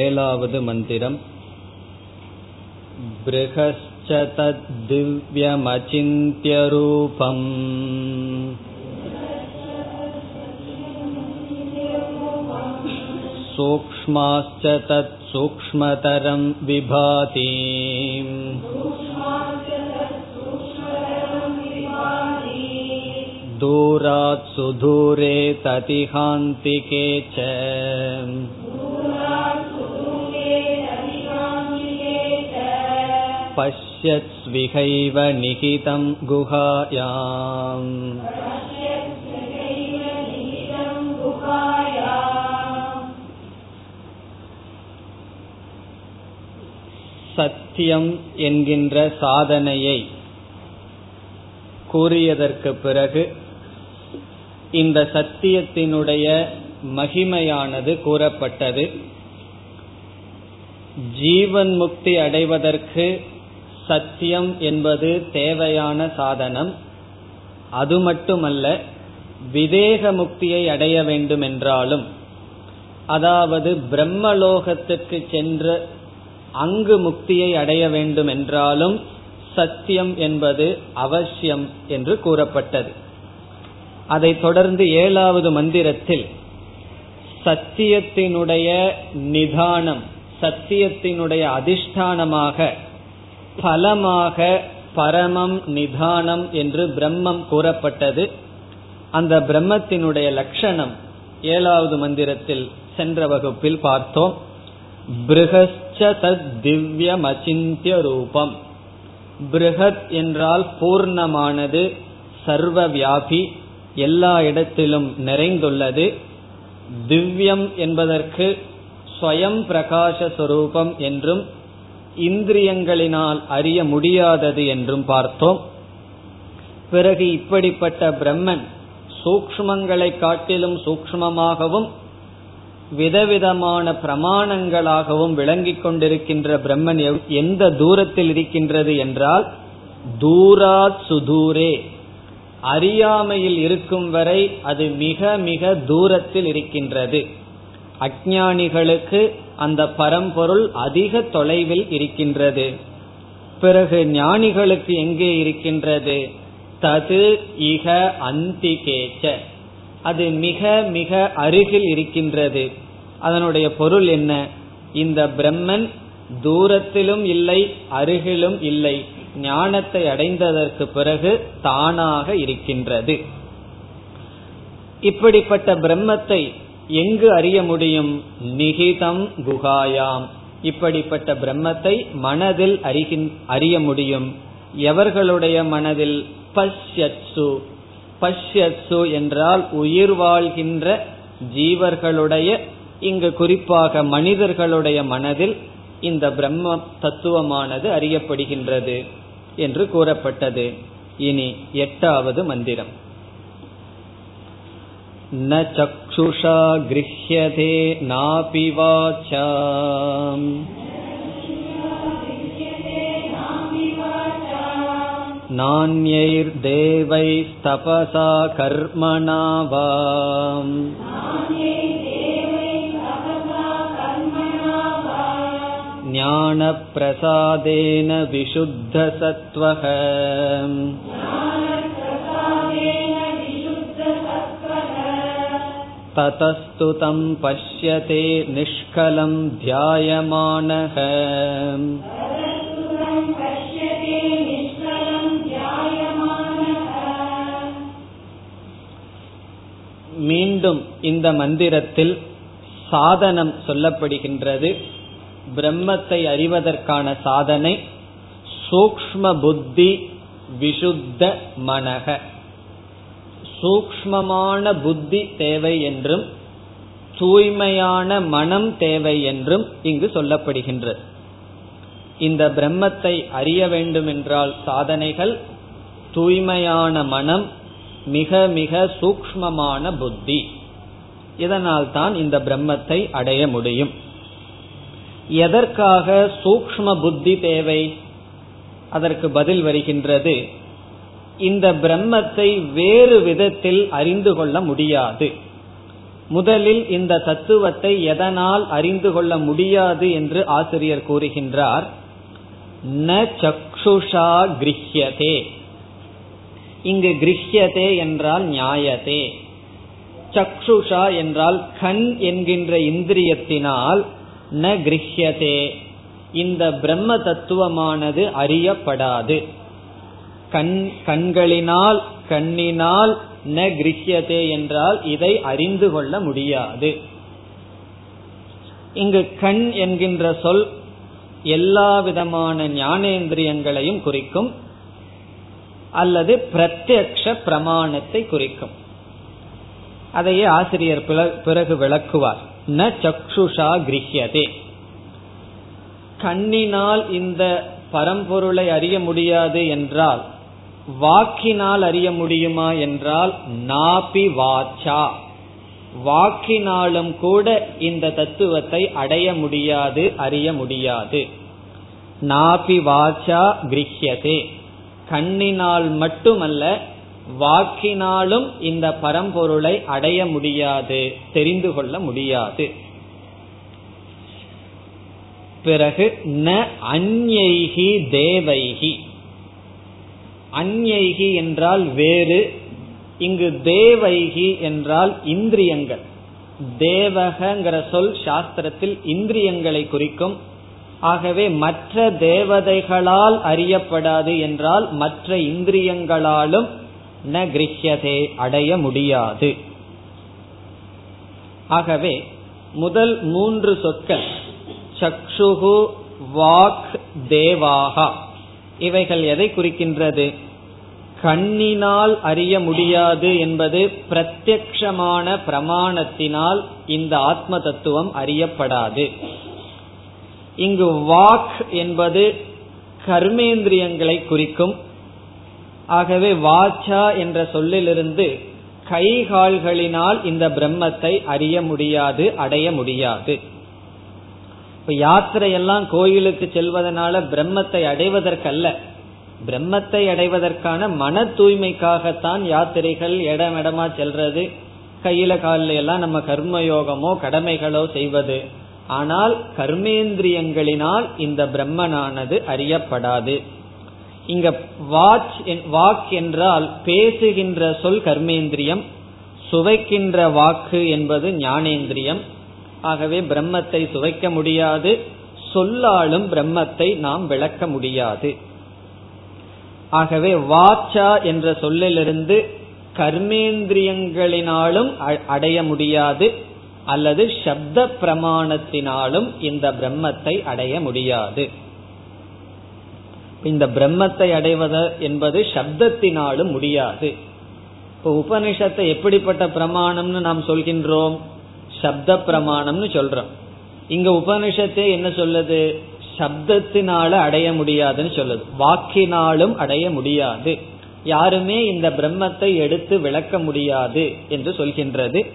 ஏழாவது மந்திரம் बृहश्च तद्दिव्यमचिन्त्यरूपम् सूक्ष्माश्च तत्सूक्ष्मतरं विभाति दूरात् सुदूरे ततिहान्तिके च पश्यत्स्विहैव निहितं गुहायाम् சத்தியம் என்கின்ற சாதனையை கூறியதற்கு பிறகு இந்த சத்தியத்தினுடைய மகிமையானது கூறப்பட்டது ஜீவன் முக்தி அடைவதற்கு சத்தியம் என்பது தேவையான சாதனம். அது மட்டுமல்ல விதேக முக்தியை அடைய வேண்டும் என்றாலும் அதாவது பிரம்மலோகத்திற்கு சென்று அங்கு முக்தியை அடைய வேண்டும் என்றாலும் சத்தியம் என்பது அவசியம் என்று கூறப்பட்டது. அதை தொடர்ந்து ஏழாவது மந்திரத்தில் சத்தியத்தினுடைய நிதானம் சத்தியத்தினுடைய அதிஷ்டானமாக பலமாக பரமம் நிதானம் என்று பிரம்மம் கூறப்பட்டது. அந்த பிரம்மத்தினுடைய லட்சணம் ஏழாவது மந்திரத்தில் சென்ற வகுப்பில் பார்த்தோம். திவ்யமச்சிந்திய ரூபம். பிருகத் என்றால் பூர்ணமானது சர்வ வியாபி எல்லா இடத்திலும் நிறைந்துள்ளது. திவ்யம் என்பதற்கு ஸ்வயம் பிரகாச சொரூபம் என்றும் இந்திரியங்களினால் அறிய முடியாதது என்றும் பார்த்தோம். பிறகு இப்படிப்பட்ட பிரம்மன் சூக்மங்களை காட்டிலும் சூக்ஷ்மமாகவும் விதவிதமான பிரமாணங்களாகவும் விளங்கிக் கொண்டிருக்கின்ற பிரம்மன் எந்த தூரத்தில் இருக்கின்றது என்றால் தூராத் சுதூரே. அறியாமையில் இருக்கும் வரை அது மிக மிக தூரத்தில் இருக்கின்றது. அஜானிகளுக்கு அந்த பரம்பொருள் அதிக தொலைவில் இருக்கின்றது. பிறகு ஞானிகளுக்கு எங்கே இருக்கின்றது? தது இக அந்திகேச்ச அது மிக மிக அருகில் இருக்கின்றது. அதனுடைய பொருள் என்ன? இந்த பிரம்மன் தூரத்திலும் இல்லை அருகிலும் இல்லை. ஞானத்தை அடைந்ததற்கு பிறகு தானாக இருக்கின்றது. இப்படிப்பட்ட பிரம்மத்தை எங்கு அறிய முடியும்? நிகிதம் குகாயாம் இப்படிப்பட்ட பிரம்மத்தை மனதில் அறிய முடியும். எவர்களுடைய மனதில்? பஷ்யத்சு. பஷ்யத்சு என்றால் உயிர் வாழ்கின்ற ஜீவர்களுடைய இங்கு குறிப்பாக மனிதர்களுடைய மனதில் இந்த பிரம்ம தத்துவமானது அறியப்படுகின்றது என்று கூறப்பட்டது. இனி எட்டாவது மந்திரம். न चक्षुषा गृह्यते नापि वाचा नान्यैर्देवैस्तपसा कर्मणा वा ज्ञानप्रसादेन विशुद्धसत्त्वः ततस्तु तं पश्यते निष्कलं ध्यायमानः மீண்டும் இந்த மந்திரத்தில் சாதனம் சொல்லப்படுகின்றது பிரம்மத்தை அறிவதற்கான சாதனை சூக்ம புத்தி விசுத்த மனக சூக்மமான புத்தி தேவை என்றும் தூய்மையான மனம் தேவை என்றும் இங்கு சொல்லப்படுகின்றது. இந்த பிரம்மத்தை அறிய வேண்டும் என்றால் சாதனைகள் தூய்மையான மனம் மிக மிக சூக்மமான புத்தி. இதனால் தான் இந்த பிரம்மத்தை அடைய முடியும். எதற்காக சூக்ம புத்தி தேவை? அதற்கு பதில் வருகின்றது. இந்த பிரம்மத்தை வேறு விதத்தில் அறிந்து கொள்ள முடியாது. முதலில் இந்த தத்துவத்தை எதனால் அறிந்து கொள்ள முடியாது என்று ஆசிரியர் கூறுகின்றார். ந சக்ஷுஷா கிரஹ்யதே. இங்கு கிரஹ்யதே என்றால் நியாயதே சக்ஷுஷா என்றால் கண் என்கின்ற இந்திரியத்தினால் ந கிரஹ்யதே. இந்த பிரம்ம தத்துவமானது அறியப்படாது. கண் கண்களினால் கண்ணினால் ந கிரகியதே என்றால் இதை அறிந்து கொள்ள முடியாது. இங்கு கண் என்கின்ற சொல் எல்லா விதமான ஞானேந்திரியங்களையும் குறிக்கும் அல்லது பிரத்யக்ஷ பிரமாணத்தை குறிக்கும். அதையே ஆசிரியர் பிறகு விளக்குவார். ந சக்ஷுஷா கிரகியதே கண்ணினால் இந்த பரம்பொருளை அறிய முடியாது என்றால் வாக்கினால் அறிய முடியுமா என்றால் நாபி வாச்சா. வாக்கினாலும் கூட இந்த தத்துவத்தை அடைய முடியாது அறிய முடியாது. நாபி வாச்சா கிரஹியதே கண்ணினால் மட்டுமல்ல வாக்கினாலும் இந்த பரம்பொருளை அடைய முடியாது தெரிந்து கொள்ள முடியாது. பிறகு ந அந்யைகி தேவைகி. அந்யைகி என்றால் வேறு இங்கு தேவைகி என்றால் இந்திரியங்கள். தேவகங்கிற சொல் சாஸ்திரத்தில் இந்திரியங்களை குறிக்கும். ஆகவே மற்ற தேவதைகளால் அறியப்படாது என்றால் மற்ற இந்திரியங்களாலும் ந கிரஹ்யதே அடைய முடியாது. ஆகவே முதல் மூன்று சொற்கள் சக்ஷுகு வாக் தேவாகா. இவைகள் எதை குறிக்கின்றது? கண்ணினால் அறிய முடியாது என்பது பிரத்யக்ஷமான பிரமாணத்தினால் இந்த ஆத்ம தத்துவம் அறியப்படாது. இங்கு வாக் என்பது கர்மேந்திரியங்களை குறிக்கும். ஆகவே வாச்சா என்ற சொல்லிலிருந்து கைகால்களினால் இந்த பிரம்மத்தை அறிய முடியாது அடைய முடியாது. இப்ப யாத்திரையெல்லாம் கோயிலுக்கு செல்வதனால பிரம்மத்தை அடைவதற்கல்ல. பிரம்மத்தை அடைவதற்கான மன தூய்மைக்காகத்தான் யாத்திரைகள் இடம் இடமா செல்றது. கையில காலில எல்லாம் நம்ம கர்மயோகமோ கடமைகளோ செய்வது. ஆனால் கர்மேந்திரியங்களினால் இந்த பிரம்மனானது அறியப்படாது. இங்க வாச் வாக் என்றால் பேசுகின்ற சொல் கர்மேந்திரியம் சுவைக்கின்ற வாக்கு என்பது ஞானேந்திரியம். ஆகவே பிரம்மத்தை சுவைக்க முடியாது சொல்லாலும் பிரம்மத்தை நாம் விளக்க முடியாது. ஆகவே வாச்சா என்ற சொல்லிலிருந்து கர்மேந்திரியங்களினாலும் அடைய முடியாது அல்லது சப்த பிரமாணத்தினாலும் இந்த பிரம்மத்தை அடைய முடியாது. இந்த பிரம்மத்தை அடைவது என்பது சப்தத்தினாலும் முடியாது. இப்போ உபனிஷத்தை எப்படிப்பட்ட பிரமாணம்னு நாம் சொல்கின்றோம்? சப்த பிரமாணம்னு சொல்றோம். இங்க உபனிஷத்தே என்ன சொல்லுது? சப்தத்தினால அடைய முடியாதுன்னு சொல்லுது. வாக்கினாலும் அடைய முடியாது. யாருமே இந்த பிரம்மத்தை எடுத்து விளக்க முடியாது என்று சொல்கின்றது.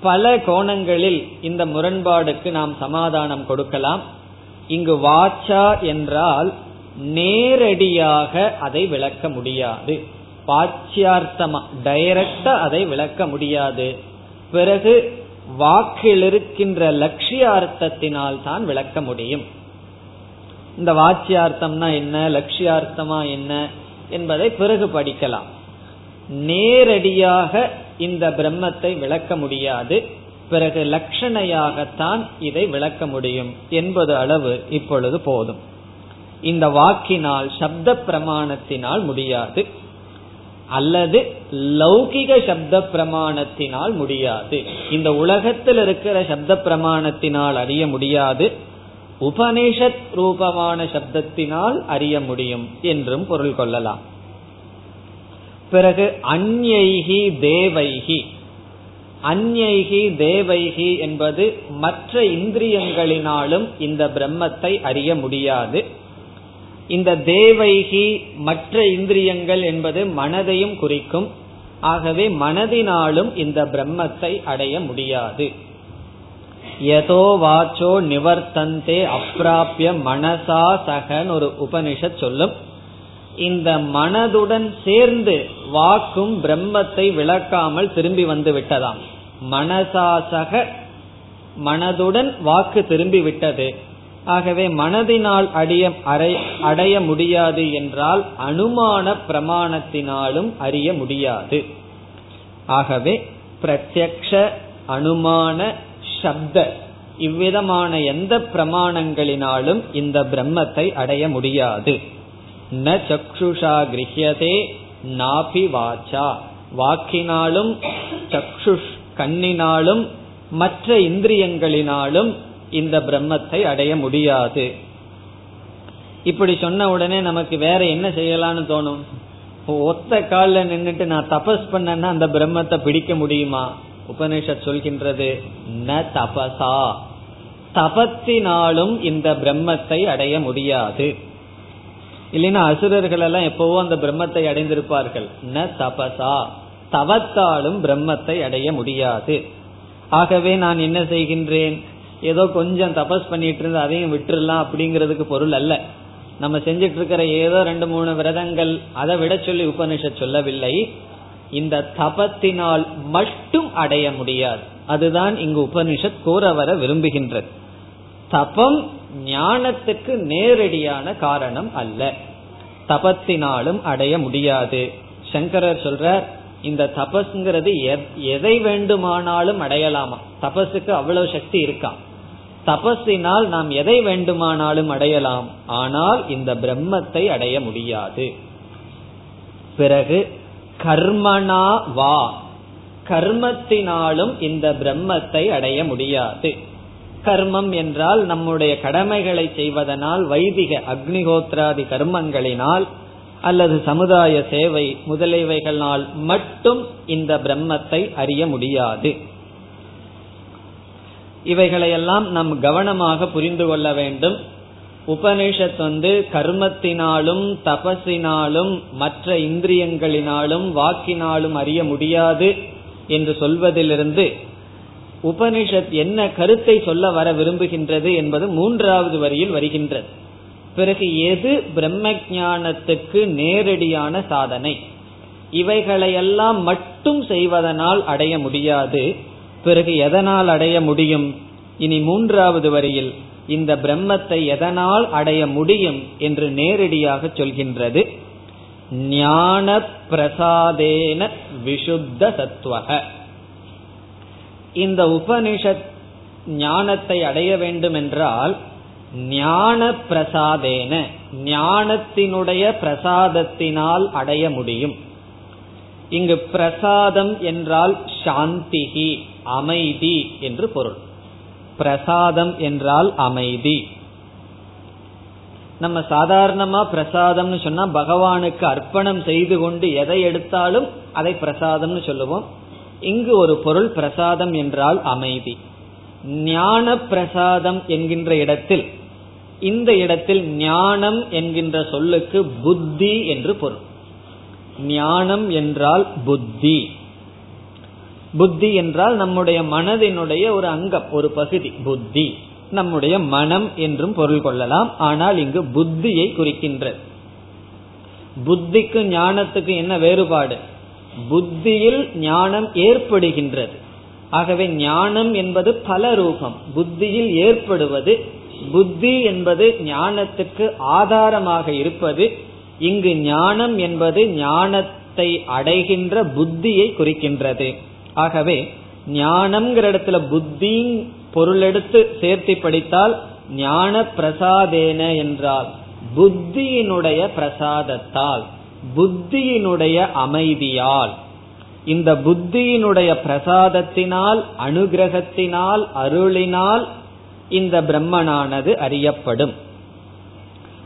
பல கோணங்களில் இந்த முரண்பாடுக்கு நாம் சமாதானம் கொடுக்கலாம். இங்கு வாச்சா என்றால் நேரடியாக அதை விளக்க முடியாது. பாச்சியார்த்தமா டைரக்டா அதை விளக்க முடியாது. பிறகு வாக்கில் இருக்கின்ற லட்சியார்த்தத்தினால் தான் விளக்க முடியும். இந்த வாச்சியார்த்தம்னா என்ன லட்சியார்த்தமா என்ன என்பதை பிறகு படிக்கலாம். நேரடியாக இந்த பிரம்மத்தை விளக்க முடியாது. பிறகு லட்சணையாகத்தான் இதை விளக்க முடியும் என்பது அளவு இப்பொழுது போதும். இந்த வாக்கினால் சப்த பிரமாணத்தினால் முடியாது. அல்லது லௌகிக சப்த பிரமாணத்தினால் முடியாது. இந்த உலகத்தில் இருக்கிற சப்த பிரமாணத்தினால் அறிய முடியாது. உபனிஷத் ரூபமான சப்தத்தினால் அறிய முடியும் என்றும் பொருள் கொள்ளலாம். பிறகு அந்யைகி தேவைகி அந்யைகி தேவைகி என்பது மற்ற இந்திரியங்களினாலும் இந்த பிரம்மத்தை அறிய முடியாது. இந்த தேவைகி மற்ற இந்திரியங்கள் என்பது மனதையும் குறிக்கும். ஆகவே மனதினாலும் இந்த பிரம்மத்தை அடைய முடியாது. எதோ வாச்சோ நிவர்த்தந்தே அப்பிராபிய மனசா சகன் ஒரு உபனிஷத் சொல்லும். இந்த மனதுடன் சேர்ந்து வாக்கும் பிரம்மத்தை விளக்காமல் திரும்பி வந்து விட்டதாம். மனசாசக மனதுடன் வாக்கு திரும்பி விட்டது. ஆகவே மனதினால் அடைய அடைய முடியாது என்றால் அனுமான பிரமாணத்தினாலும் அறிய முடியாது. ஆகவே பிரத்யக்ஷ அனுமான சப்த இவ்விதமான எந்த பிரமாணங்களினாலும் இந்த பிரம்மத்தை அடைய முடியாது. ந சக்ஷுஷா கிரகியதே நாபி வாச்சா. வாக்கினாலும் சக்ஷுஷ் கண்ணினாலும் மற்ற இந்திரியங்களினாலும் இந்த பிரம்மத்தை அடைய முடியாது. இப்படி சொன்ன உடனே நமக்கு வேற என்ன செய்யலாம்னு தோணும்? ஒத்த காலில் நின்றுட்டு நான் தபஸ் பண்ணேன்னா அந்த பிரம்மத்தை பிடிக்க முடியுமா? உபனிஷத் சொல்கின்றது ந தபசா தபத்தினாலும் இந்த பிரம்மத்தை அடைய முடியாது. இல்லைன்னா அசுரர்கள் எல்லாம் எப்பவோ அந்த பிரம்மத்தை அடைந்திருப்பார்கள். ந தபசா தவத்தாலும் பிரம்மத்தை அடைய முடியாது. ஆகவே நான் என்ன செய்கின்றேன்? ஏதோ கொஞ்சம் தபஸ் பண்ணிட்டு இருந்து அதையும் விட்டுறலாம் அப்படிங்கிறதுக்கு பொருள் அல்ல. நம்ம செஞ்சிட்டு இருக்கிற ஏதோ ரெண்டு மூணு விரதங்கள் அதை விட சொல்லி உபனிஷத் சொல்லவில்லை. இந்த தபத்தினால் மட்டும் அடைய முடியாது. அதுதான் இங்கு உபனிஷத் கூற வர விரும்புகின்றது. தபம் ஞானத்துக்கு நேரடியான காரணம் அல்ல. தபத்தினாலும் அடைய முடியாது. சங்கரர் சொல்றார் இந்த தபஸ்ங்கிறது எதை வேண்டுமானாலும் அடையலாமா? தபஸுக்கு அவ்வளவு சக்தி இருக்கா? தபஸினால் நாம் எதை வேண்டுமானாலும் அடையலாம். ஆனால் இந்த பிரம்மத்தை அடைய முடியாது. பிறகு கர்மனா வா. கர்மத்தினாலும் இந்த பிரம்மத்தை அடைய முடியாது. கர்மம் என்றால் நம்முடைய கடமைகளை செய்வதனால் வைதிக அக்னிகோத்ராதி கர்மங்களினால் அல்லது சமுதாய சேவை முதலியவைகளால் மட்டும் இந்த பிரம்மத்தை அறிய முடியாது. இவைகளையெல்லாம் நாம் கவனமாக புரிந்து கொள்ள வேண்டும். உபனிஷத் வந்து கர்மத்தினாலும் தபசினாலும் மற்ற இந்திரியங்களினாலும் வாக்கினாலும் அறிய முடியாது என்று சொல்வதிலிருந்து உபனிஷத் என்ன கருத்தை சொல்ல வர விரும்புகின்றது என்பது மூன்றாவது வரியில் வருகின்றது. பிறகு எது பிரம்ம ஞானத்துக்கு நேரடியான சாதனை? இவைகளையெல்லாம் மட்டும் செய்வதனால் அடைய முடியாது. பிறகு எதனால் அடைய முடியும்? இனி மூன்றாவது வரியில் இந்த பிரம்மத்தை எதனால் அடைய முடியும் என்று நேரடியாக சொல்கின்றது. ஞான பிரசாதேன விஷுத்த சத்துவக இந்த உபனிஷத் ஞானத்தை அடைய வேண்டும் என்றால் ஞான பிரசாதேன ஞானத்தினுடைய பிரசாதத்தினால் அடைய முடியும். இங்கு பிரசாதம் என்றால் சாந்திகி அமைதி என்று பொருள். பிரசாதம் என்றால் அமைதி. நம்ம சாதாரணமா பிரசாதம்னு சொன்னா பகவானுக்கு அர்ப்பணம் செய்து கொண்டு எதை எடுத்தாலும் அதை பிரசாதம்னு சொல்லுவோம். இங்கு ஒரு பொருள் பிரசாதம் என்றால் அமைதி. ஞான பிரசாதம் என்கின்ற இடத்தில் இந்த இடத்தில் ஞானம் என்கின்ற சொல்லுக்கு புத்தி என்று பொருள். ஞானம் என்றால் புத்தி. புத்தி என்றால் நம்முடைய மனதினுடைய ஒரு அங்கம் ஒரு பகுதி. புத்தி. நம்முடைய மனம் என்றும் பொருள் கொள்ளலாம். ஆனால் இங்கு புத்தியை குறிக்கின்றது. புத்திக்கு ஞானத்துக்கு என்ன வேறுபாடு? புத்தியில் ஞானம் ஏற்படுகின்றது. ஆகவே ஞானம் என்பது பல ரூபம். புத்தியில் ஏற்படுவது புத்தி என்பது ஞானத்துக்கு ஆதாரமாக இருப்பது இங்கு ஞானம் என்பது ஞானத்தை அடைகின்ற புத்தியை குறிக்கின்றது. ஆகவே ஞானம்ங்கிற இடத்துல புத்தி பொருள் எடுத்து சேர்த்தி படித்தால் ஞான பிரசாதேன என்றால் புத்தியினுடைய பிரசாதத்தால் புத்தியினுடைய அமைதியால். இந்த புத்தியினுடைய பிரசாதத்தினால் அனுகிரகத்தினால் அருளினால் இந்த பிரம்மனானது அறியப்படும்.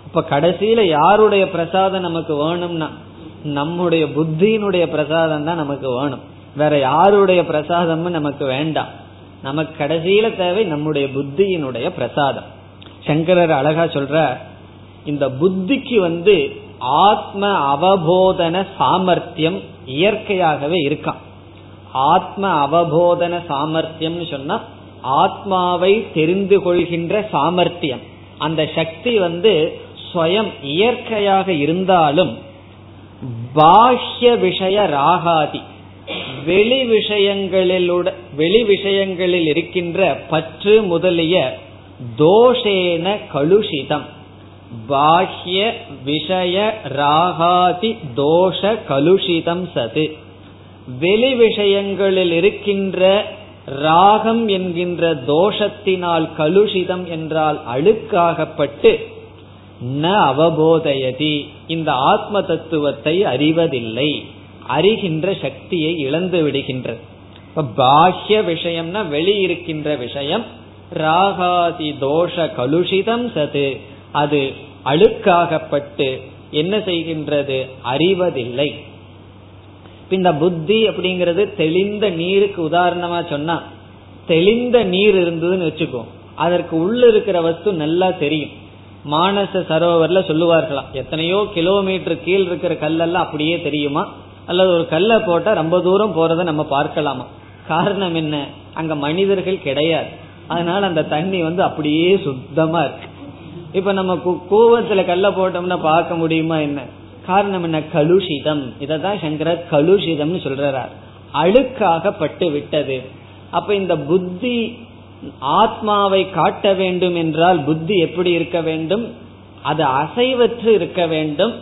இப்ப கடைசியில யாருடைய பிரசாதம் நமக்கு வேணும்னா நம்முடைய புத்தியினுடைய பிரசாதம் தான் நமக்கு வேணும். வேற யாருடைய பிரசாதமும் நமக்கு வேண்டாம். நமக்கு கடைசியில தேவை நம்முடைய புத்தியினுடைய பிரசாதம். சங்கரர் அழகா சொல்ற இந்த புத்திக்கு வந்து ஆத்ம அவபோதன சாமர்த்தியம் இயற்கையாகவே இருக்கான் ஆத்ம அவபோதன சாமர்த்தியம்னு சொன்னா ஆத்மாவை தெரிந்து கொள்கின்ற சாமர்த்தியம். அந்த சக்தி வந்து ஸ்வயம் இயற்கையாக இருந்தாலும் பாஹ்ய விஷய ராகாதி வெளி விஷயங்களில் வெளி விஷயங்களில் இருக்கின்ற பற்று முதலிய தோஷேன கலுஷிதம். பாஹ்ய விஷய ராகாதி தோஷ கலுஷிதம் சது. வெளி விஷயங்களில் இருக்கின்ற ராகம் என்கின்ற தோஷத்தினால் கலுஷிதம் என்றால் அழுக்காகப்பட்டு ந அவபோதயதி. இந்த ஆத்ம தத்துவத்தை அறிவதில்லை. அறிகின்ற சக்தியை இழந்து விடுகின்றது. பாஹ்ய விஷயம்னா வெளியிருக்கின்ற விஷயம் ராகாதி தோஷ கலுஷிதம் சது. அது அழுக்காகப்பட்டு என்ன செய்கின்றது? அறிவதில்லை. இந்த புத்தி அப்படிங்கிறது தெளிந்த நீருக்கு உதாரணமா சொன்னா தெளிந்த நீர் இருந்ததுன்னு வச்சுக்கோ அதற்கு உள்ள இருக்கிற வஸ்து நல்லா தெரியும். மானச சரோவர்ல சொல்லுவார்களாம் எத்தனையோ கிலோமீட்டர் கீழ் இருக்கிற கல்லெல்லாம் அப்படியே தெரியுமா? அல்லது ஒரு கல்லை போட்டா ரொம்ப தூரம் போறத நம்ம பார்க்கலாமா? காரணம் என்ன? அங்க மனிதர்கள் கிடையாது. அதனால அந்த தண்ணி வந்து அப்படியே சுத்தமா இருக்கு. இப்ப நம்ம கூவத்துல கல்ல போட்டோம்னா பார்க்க முடியுமா என்ன? காரணம் என்ன? கலுஷிதம். இததான் சங்கரர் கலுஷிதம்னு சொல்றார். அழுக்காக பட்டு விட்டது. அப்ப இந்த புத்தி ஆத்மாவை காட்ட வேண்டும் என்றால் புத்தி எப்படி இருக்க வேண்டும்? அது அசைவற்று இருக்க வேண்டும்.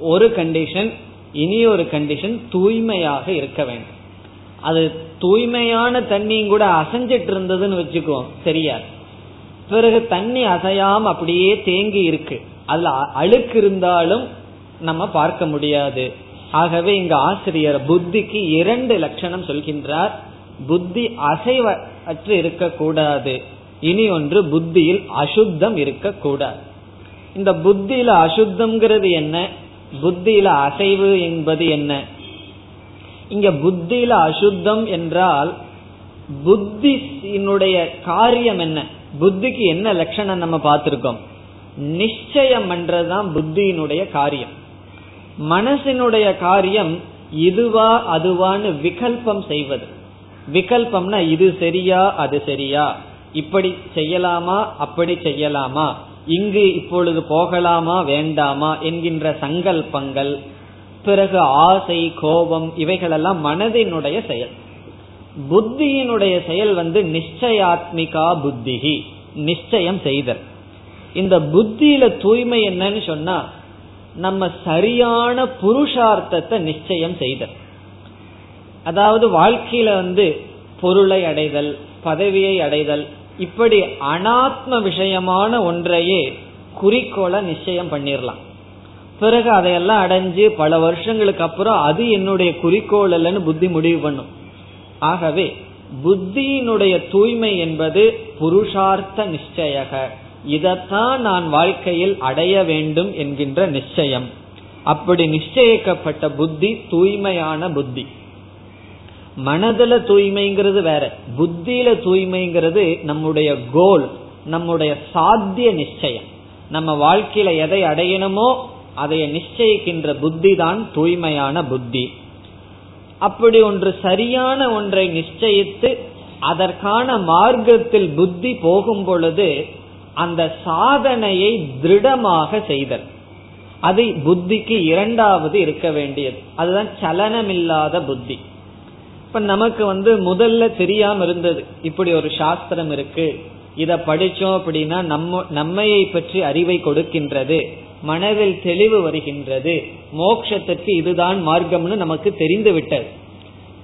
ஒரு கண்டிஷன் இனி ஒரு கண்டிஷன் தூய்மையாக இருக்க வேண்டும். அது தூய்மையான தண்ணியும் கூட அசைஞ்சிட்டு இருந்ததுன்னு வச்சுக்கோ தெரியாது. பிறகு தண்ணி அசையாம அப்படியே தேங்கி இருக்கு. அதுல அழுக்கு இருந்தாலும் நம்ம பார்க்க முடியாது. ஆகவே இங்க ஆசிரியர் புத்திக்கு இரண்டு லட்சணம் சொல்கின்றார். புத்தி அசைவ அற்று இருக்கக்கூடாது. இனி ஒன்று புத்தியில் அசுத்தம் இருக்கக்கூடாது. இந்த புத்தியில அசுத்தம்ங்கிறது என்ன? புத்தியில அசைவு என்பது என்ன? இங்க புத்தியில அசுத்தம் என்றால் புத்தியினுடைய காரியம் என்ன? புத்திக்கு என்ன லட்சணம் நம்ம பார்த்திருக்கோம்? நிச்சயம் என்றதுதான் புத்தியினுடைய காரியம். மனசினுடைய காரியம் இதுவா அதுவான்னு விகல்பம் செய்வது. விகல்பம்னா இது சரியா அது சரியா? இப்படி செய்யலாமா அப்படி செய்யலாமா? இங்கு இப்பொழுது போகலாமா வேண்டாமா என்கின்ற சங்கல்பங்கள் பிறகு ஆசை கோபம் இவைகளெல்லாம் மனதினுடைய செயல். புத்தியினுடைய செயல் வந்து நிச்சயாத்மிகா புத்திகி நிச்சயம் செய்தல். இந்த புத்தியில தூய்மை என்னன்னு சொன்னா நம்ம சரியான புருஷார்த்தத்தை நிச்சயம் செய்தல். அதாவது வாழ்க்கையில வந்து பொருளை அடைதல் பதவியை அடைதல் இப்படி அனாத்ம விஷயமான ஒன்றையே குறிக்கோளை நிச்சயம் பண்ணிடலாம் பிறகு அதையெல்லாம் அடைஞ்சு பல வருஷங்களுக்கு அப்புறம் அது என்னுடைய குறிக்கோள் இல்லைன்னு புத்தி முடிவு பண்ணும். ஆகவே புத்தியினுடைய தூய்மை என்பது புருஷார்த்த நிச்சயக. இதைத்தான் நான் வாழ்க்கையில் அடைய வேண்டும் என்கின்ற நிச்சயம். அப்படி நிச்சயிக்கப்பட்ட புத்தி தூய்மையான புத்தி. மனதுல தூய்மைங்கிறது வேற புத்தியில தூய்மைங்கிறது நம்முடைய கோல் நம்முடைய சாத்திய நிச்சயம். நம்ம வாழ்க்கையில எதை அடையணுமோ அதை நிச்சயிக்கின்ற புத்தி தான் தூய்மையான புத்தி. அப்படி ஒன்று சரியான ஒன்றை நிச்சயித்து அதற்கான மார்க்கத்தில் புத்தி போகும் பொழுது அந்த சாதனையை திருடமாக செய்தல். அது புத்திக்கு இரண்டாவது இருக்க வேண்டியது. அதுதான் சலனமில்லாத புத்தி. இப்ப நமக்கு வந்து முதல்ல தெரியாம இருந்தது. இப்படி ஒரு சாஸ்திரம் இருக்கு. இத படிச்சோம் அப்படின்னா நம்ம நம்மையை பற்றி அறிவை கொடுக்கின்றது. மனதில் தெளிவு வருகின்றது. மோக்ஷத்திற்கு இதுதான் மார்க்கம்னு நமக்கு தெரிந்து விட்டது.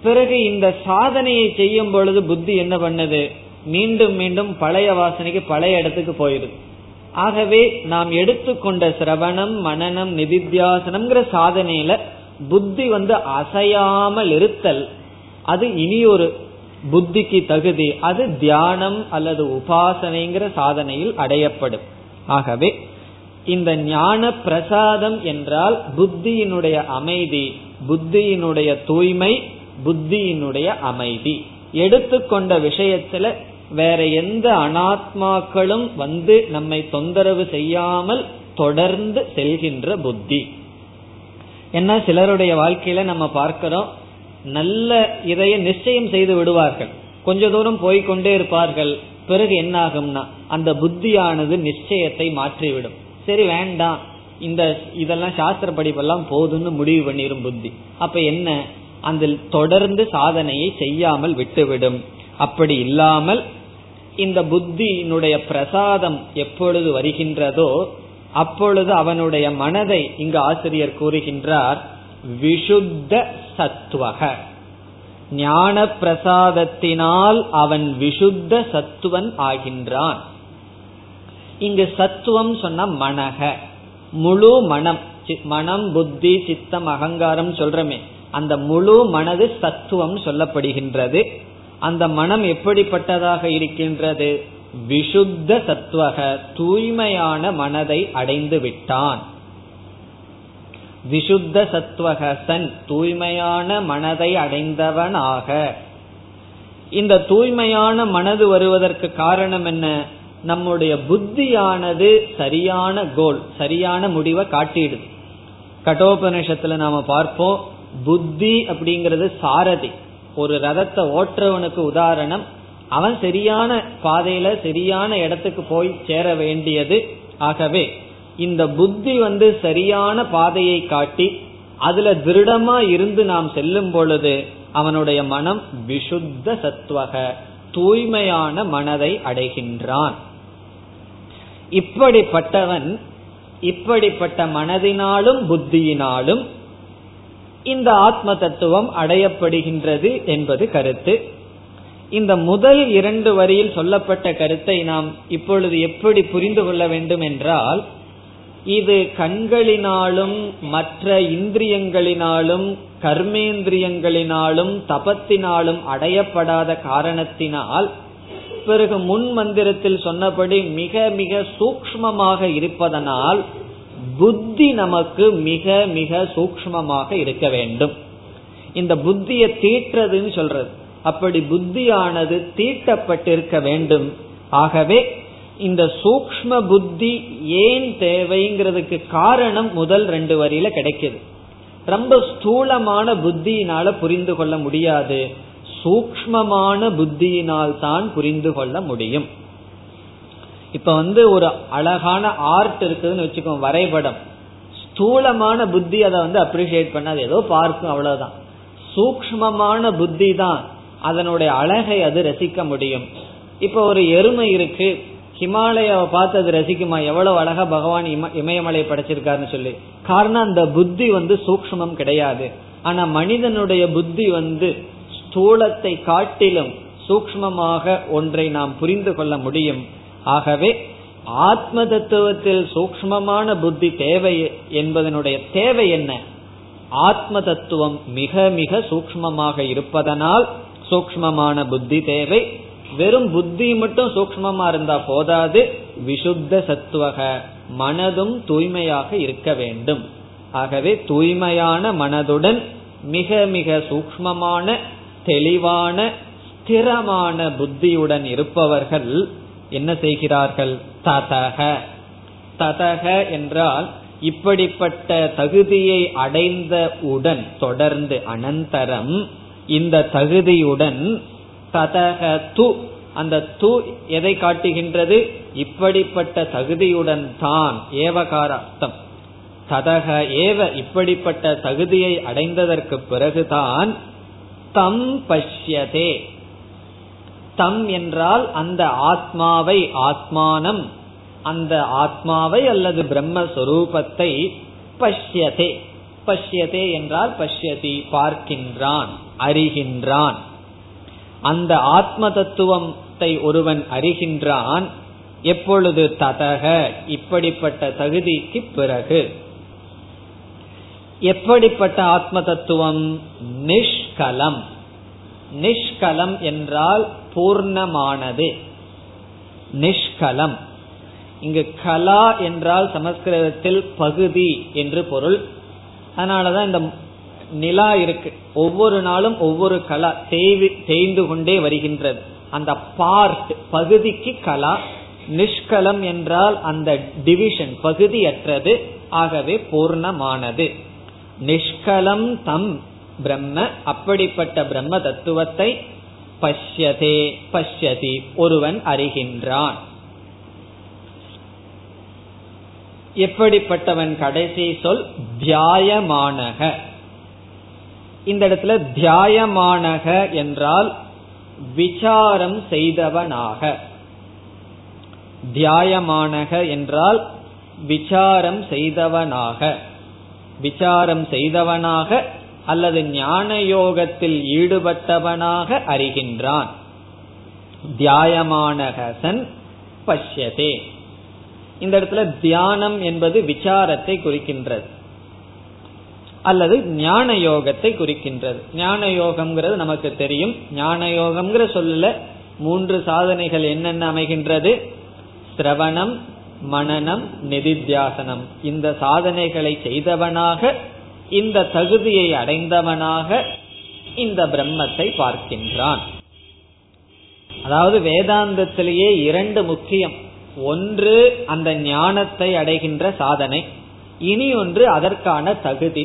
பிறகு இந்த சாதனையை செய்யும் பொழுது புத்தி என்ன பண்ணது? மீண்டும் மீண்டும் பழைய வாசனைக்கு பழைய இடத்துக்கு போயிடுது. ஆகவே நாம் எடுத்துக்கொண்ட சிரவணம் மனநம் நிதித்தியாசனம்ங்கிற சாதனையில புத்தி வந்து அசையாமல் இருத்தல் அது இனி ஒரு புத்திக்கு தகுதி. அது தியானம் அல்லது உபாசனைங்கிற சாதனையில் அடையப்படும். ஆகவே இந்த ஞான பிரசாதம் என்றால் புத்தியினுடைய அமைதி புத்தியினுடைய தூய்மை புத்தியினுடைய அமைதி. எடுத்துக்கொண்ட விஷயத்துல வேற எந்த அனாத்மாக்களும் வந்து நம்மை தொந்தரவு செய்யாமல் தொடர்ந்து செல்கின்ற புத்தி. என்ன சிலருடைய வாழ்க்கையில நம்ம பார்க்கிறோம் நல்ல இதைய நிச்சயம் செய்து விடுவார்கள். கொஞ்ச தூரம் போய்கொண்டே இருப்பார்கள். பிறகு என்ன ஆகும்னா அந்த புத்தியானது நிச்சயத்தை மாற்றிவிடும். சரி வேண்டாம். இந்த இதெல்லாம் சாஸ்திர படிப்பெல்லாம் போதும்னு முடிவு பண்ணிடும் புத்தி. அப்ப என்ன? அதில் தொடர்ந்து சாதனையை செய்யாமல் விட்டுவிடும். அப்படி இல்லாமல் இந்த புத்தியினுடைய பிரசாதம் எப்பொழுது வருகின்றதோ அப்பொழுது அவனுடைய மனதை இங்கு ஆசிரியர் கூறுகின்றார் விஷுத்த சத்துவக. ஞான பிரசாதத்தினால் அவன் விசுத்த சத்துவன் ஆகின்றான். இங்கு சத்துவம் சொன்ன மனக. முழு மனம் மனம் புத்தி சித்தம் அகங்காரம் சொல்றமே. அந்த முழு மனது சத்துவம் சொல்லப்படுகின்றது. அந்த மனம் எப்படிப்பட்டதாக இருக்கின்றது? விசுத்த சத்துவக தூய்மையான மனதை அடைந்து விட்டான். விசுத்த சத்வகசன் தூய்மையான மனதை அடைந்தவனாக. இந்த தூய்மையான மனது வருவதற்கு காரணம் என்ன? நம்முடைய புத்தியானது சரியான கோல் சரியான முடிவை காட்டிடுது. கட்டோபனிஷத்துல நாம பார்ப்போம் புத்தி அப்படிங்கிறது சாரதி. ஒரு ரதத்தை ஓட்டுறவனுக்கு உதாரணம் அவன் சரியான பாதையில சரியான இடத்துக்கு போய் சேர வேண்டியது. ஆகவே இந்த புத்தி வந்து சரியான பாதையை காட்டி அதுல திருடமா இருந்து நாம் செல்லும் பொழுது அவனுடைய மனம் விசுத்த சத்துவக தூய்மையான மனதை அடைகின்றான். இப்படிப்பட்டவன் இப்படிப்பட்ட மனதினாலும் புத்தியினாலும் இந்த ஆத்ம தத்துவம் அடையப்படுகின்றது என்பது கருத்து. இந்த முதல் இரண்டு வரியில் சொல்லப்பட்ட கருத்தை நாம் இப்பொழுது எப்படி புரிந்து கொள்ள வேண்டும் என்றால் இது கண்களினாலும் மற்ற இந்திரியங்களினாலும் கர்மேந்திரியங்களினாலும் தபத்தினாலும் அடையப்படாத காரணத்தினால் பிறகு முன் மந்திரத்தில் சொன்னபடி மிக மிக சூக்மமாக இருப்பதனால் புத்தி நமக்கு மிக மிக சூக்மமாக இருக்க வேண்டும். இந்த புத்தியை தீட்டுறதுன்னு சொல்றது. அப்படி புத்தியானது தீட்டப்பட்டிருக்க வேண்டும். ஆகவே இந்த சூக்ம புத்தி ஏன் தேவைங்கிறதுக்கு காரணம் முதல் ரெண்டு வரியில கிடைக்குது. ரொம்ப ஸ்தூலமான புத்தியினால புரிந்து கொள்ள முடியாது. சூக்மமான புத்தியினால் தான் புரிந்து கொள்ள முடியும். இப்ப வந்து ஒரு அழகான ஆர்ட் இருக்குதுன்னு வச்சுக்கோ வரைபடம். ஸ்தூலமான புத்தி அதை வந்து அப்ரிசியேட் பண்ணாது ஏதோ பார்க்கும் அவ்வளவுதான். சூக்மமான புத்தி தான் அதனுடைய அழகை அது ரசிக்க முடியும். இப்ப ஒரு எருமை இருக்கு. ஹிமாலயாவை பார்த்து அது ரசிக்குமா? எவ்வளவு அழகா பகவான் இமயமலை படைச்சிருக்காருன்னு சொல்லி. காரணம் அந்த புத்தி வந்து சூக்மம் கிடையாது. ஆனா மனிதனுடைய புத்தி வந்து ஸ்தூலத்தை காட்டிலும் சூக்மமாக ஒன்றை நாம் புரிந்து கொள்ள முடியும். ஆகவே ஆத்ம தத்துவத்தில் சூக்மமான புத்தி தேவை என்பதனுடைய தேவை என்ன? ஆத்ம தத்துவம் மிக மிக சூக்மமாக இருப்பதனால் சூக்மமான புத்தி தேவை. வெறும் புத்தி மட்டும் சூக்மமா இருந்தா போதாது. விசுத்த சத்துவக. மனதும் தூய்மையாக இருக்க வேண்டும். ஆகவே தூய்மையான மனதுடன் மிக மிக சூக்மமான தெளிவான ஸ்திரமான புத்தியுடன் இருப்பவர்கள் என்ன செய்கிறார்கள்? ததக. ததக என்றால் இப்படிப்பட்ட தகுதியை அடைந்த உடன் தொடர்ந்து அனந்தரம். இந்த தகுதியுடன் ததக து அந்த து எதை காட்டுகின்றது? இப்படிப்பட்ட தகுதியுடன் தான் ஏவகார அர்த்தம் ததக ஏவ இப்படிப்பட்ட தகுதியை அடைந்ததற்கு பிறகுதான் தம் பஷ்யதே. தம் என்றால் அந்த ஆத்மாவை ஆத்மானம் அந்த ஆத்மாவை அல்லது பிரம்மஸ்வரூபத்தை பஷ்யதே. பஷ்யதே என்றால் பஷ்யதி பார்க்கின்றான் அறிகின்றான். அந்த ஆத்ம தத்துவத்தை ஒருவன் அறிகின்றான். எப்பொழுது ததக இப்படிப்பட்ட தகுதிக்கு பிறகு. எப்படிப்பட்ட ஆத்ம தத்துவம் நிஷ்கலம். நிஷ்கலம் என்றால் பூர்ணமானது. நிஷ்கலம். இங்கு கலா என்றால் சமஸ்கிருதத்தில் பகுதி என்று பொருள். அதனாலதான் இந்த நிலா இருக்கு. ஒவ்வொரு நாளும் ஒவ்வொரு கலா தேவி தேய்ந்து கொண்டே வருகின்றது. அந்த பார்ட் பகுதிக்கு கலா நிஷ்கலம் என்றால் அந்த டிவிஷன் பகுதியற்றது. ஆகவே பூர்ணமானது. நிஷ்கலம் தம் பிரம்ம அப்படிப்பட்ட பிரம்ம தத்துவத்தை பஷ்யதே பஷ்யதி ஒருவன் அறிகின்றான். எப்படிப்பட்டவன் கடைசி சொல்? தியாயமானக இந்த இடத்துல தியாயமானக என்றால் விசாரம் செய்தவனாக. தியாயமானக என்றால் விசாரம் செய்தவனாக. விசாரம் செய்தவனாக அல்லது ஞான யோகத்தில் ஈடுபட்டவனாக அறிகின்றான். தியாயமானகசன் பஷ்யதே. இந்த இடத்துல தியானம் என்பது விசாரத்தை குறிக்கின்றது. அல்லது ஞான யோகத்தை குறிக்கின்றது. ஞான யோகம்ங்கிறது நமக்கு தெரியும். ஞான யோகம்ங்கிற சொல்லல மூன்று சாதனைகள் என்னென்ன அமைகின்றது? சிரவணம் மனநம் நிதித்தியாசனம். இந்த சாதனைகளை செய்தவனாக இந்த தகுதியை அடைந்தவனாக இந்த பிரம்மத்தை பார்க்கின்றான். அதாவது வேதாந்தத்திலேயே இரண்டு முக்கியம். ஒன்று அந்த ஞானத்தை அடைகின்ற சாதனை இனி ஒன்று அதற்கான தகுதி.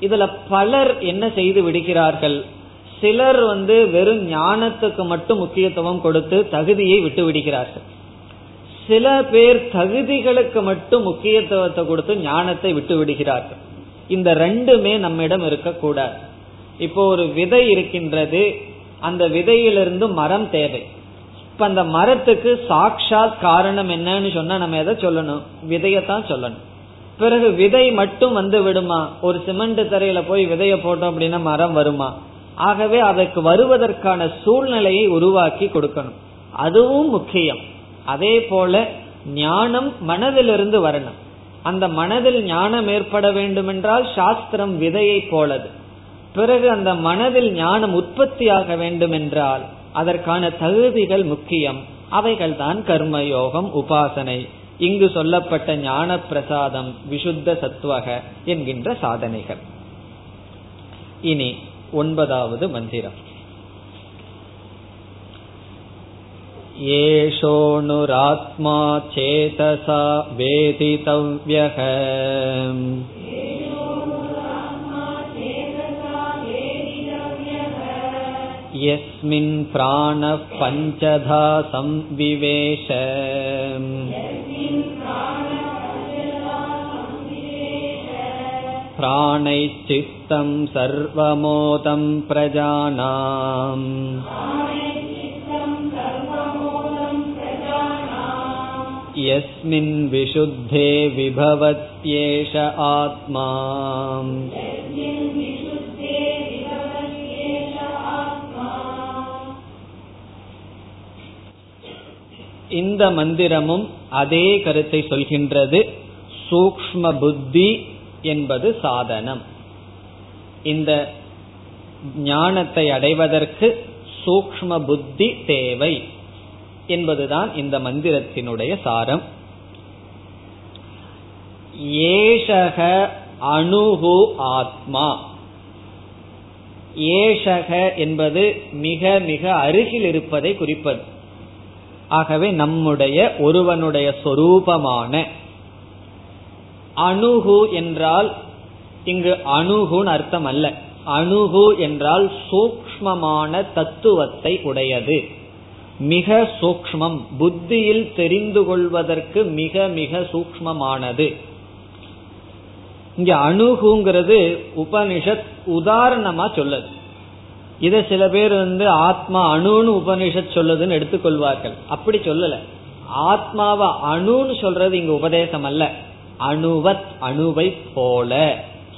இதுல பலர் என்ன செய்து விடுகிறார்கள்? சிலர் வந்து வெறும் ஞானத்துக்கு மட்டும் முக்கியத்துவம் கொடுத்து தகுதியை விட்டு விடுகிறார்கள். சில பேர் தகுதிகளுக்கு மட்டும் முக்கியத்துவத்தை கொடுத்து ஞானத்தை விட்டு விடுகிறார்கள். இந்த ரெண்டுமே நம்மிடம் இருக்கக்கூடாது. இப்போ ஒரு விதை இருக்கின்றது. அந்த விதையிலிருந்து மரம் தேவை. இப்ப அந்த மரத்துக்கு சாட்சாத் காரணம் என்னன்னு சொன்னா நம்ம எதை சொல்லணும்? விதையத்தான் சொல்லணும். பிறகு விதை மட்டும் வந்து விடுமா? ஒரு சிமெண்ட் தரையில போய் விதைய போட்டோம் அப்படின்னா மரம் வருமா? ஆகவே அதற்கு வருவதற்கான சூழ்நிலையை உருவாக்கி கொடுக்கணும். அதுவும் முக்கியம். அதே போல ஞானம் மனதிலிருந்து வரணும். அந்த மனதில் ஞானம் ஏற்பட வேண்டுமென்றால் சாஸ்திரம் விதையை போலது. பிறகு அந்த மனதில் ஞானம் உற்பத்தியாக வேண்டுமென்றால் அதற்கான தகுதிகள் முக்கியம். அவைகள் தான் கர்மயோகம் உபாசனை. இங்கு சொல்லப்பட்ட ஞான பிரசாதம் விசுத்த சத்துவக என்கின்ற சாதனைகள் இனி ஒன்பதாவது மந்திரம் येषोऽनुरात्मा चेतसा वेदितव्यः यस्मिन् प्राणः पञ्चधा संविवेश प्राणैश्चित्तं सर्वमोदं प्रजानाम् यस्मिन् विशुद्धे विभवत्येष आत्मा இந்த மந்திரமும் அதே கருத்தை சொல்கின்றது சூக்ம புத்தி என்பது சாதனம். இந்த ஞானத்தை அடைவதற்கு சூக்ம புத்தி தேவை என்பதுதான் இந்த மந்திரத்தினுடைய சாரம். ஏஷக அணுகு ஆத்மா. ஏஷக என்பது மிக மிக அருகில் இருப்பதை குறிப்பது. ஆகவே நம்முடைய ஒருவனுடைய சொரூபமான அணுகு என்றால் இங்கு அணுகுன்னு அர்த்தம் அல்ல அணுகு என்றால் சூக்மமான தத்துவத்தை உடையது. மிக சூக்மம் புத்தியில் தெரிந்து கொள்வதற்கு மிக மிக சூக்மமானது இங்க அணுகுங்கிறது உபனிஷத் உதாரணமா சொல்லுது. இத சில பேர் வந்து ஆத்மா அணுன்னு உபனிஷத் சொல்லுதுன்னு எடுத்துக்கொள்வார்கள். அப்படி சொல்லல. ஆத்மாவை அணுன்னு சொல்றது இங்க உபதேசம் அல்ல. அணுவத் அணுவை போல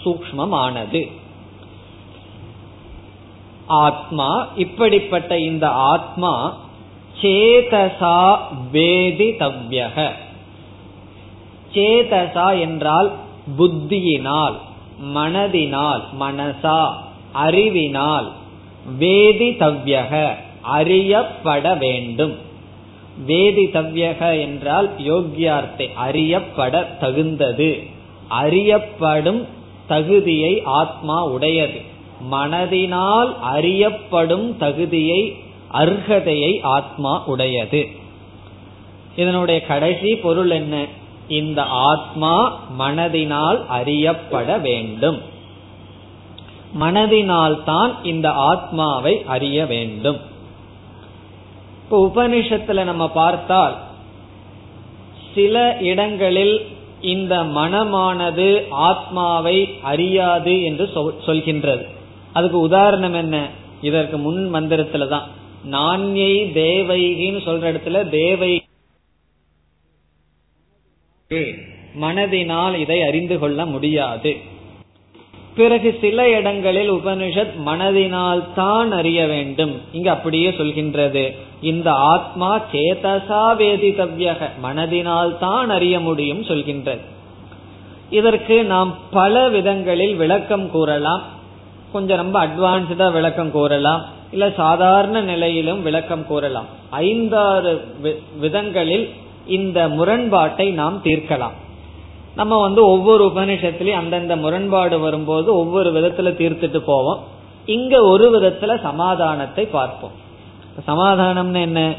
சூக்மமானது ஆத்மா இப்படிப்பட்ட இந்த ஆத்மா சேதசா வேதிதவ்யக சேதசா என்றால் புத்தியினால் மனதினால் மனசா அறிவினால் வேதிதவ்யக அறியப்பட வேண்டும். வேதிதவ்யக என்றால் யோக்கியார்த்தை அறியப்பட தகுந்தது. அறியப்படும் தகுதியை ஆத்மா உடையது. மனதினால் அறியப்படும் தகுதியை அர்ஹதையை ஆத்மா உடையது. இதனுடைய கடைசி பொருள் என்ன? இந்த ஆத்மா மனதினால் அறியப்பட வேண்டும். மனதினால் தான் இந்த ஆத்மாவை அறிய வேண்டும். இப்போ உபனிஷத்துல நம்ம பார்த்தால் சில இடங்களில் இந்த மனமானது ஆத்மாவை அறியாது என்று சொல்கின்றது. அதுக்கு உதாரணம் என்ன? இதற்கு முன் மந்திரத்துல தான். நான்யை தேவைகின்னு சொல்ற இடத்துல தேவை மனதினால் இதை அறிந்து கொள்ள முடியாது. பிறகு சில இடங்களில் உபனிஷத் மனதினால் தான் அறிய வேண்டும். இங்க அப்படியே சொல்கின்றது. இந்த ஆத்மா சேதசா வேதிதவ்யக மனதினால் தான் அறிய முடியும் சொல்கின்றது. இதற்கு நாம் பல விதங்களில் விளக்கம் கூறலாம். கொஞ்சம் ரொம்ப அட்வான்ஸ்டா விளக்கம் கூறலாம். இல்ல சாதாரண நிலையிலும் விளக்கம் கூறலாம். ஐந்தாறு விதங்களில் இந்த முரண்பாட்டை நாம் தீர்க்கலாம். நம்ம வந்து ஒவ்வொரு உபநிஷத்திலையும் அந்தந்த முரண்பாடு வரும்போது ஒவ்வொரு விதத்துல தீர்த்துட்டு போவோம். இங்க ஒரு விதத்துல சமாதானத்தை பார்ப்போம். சமாதானம்னு என்ன?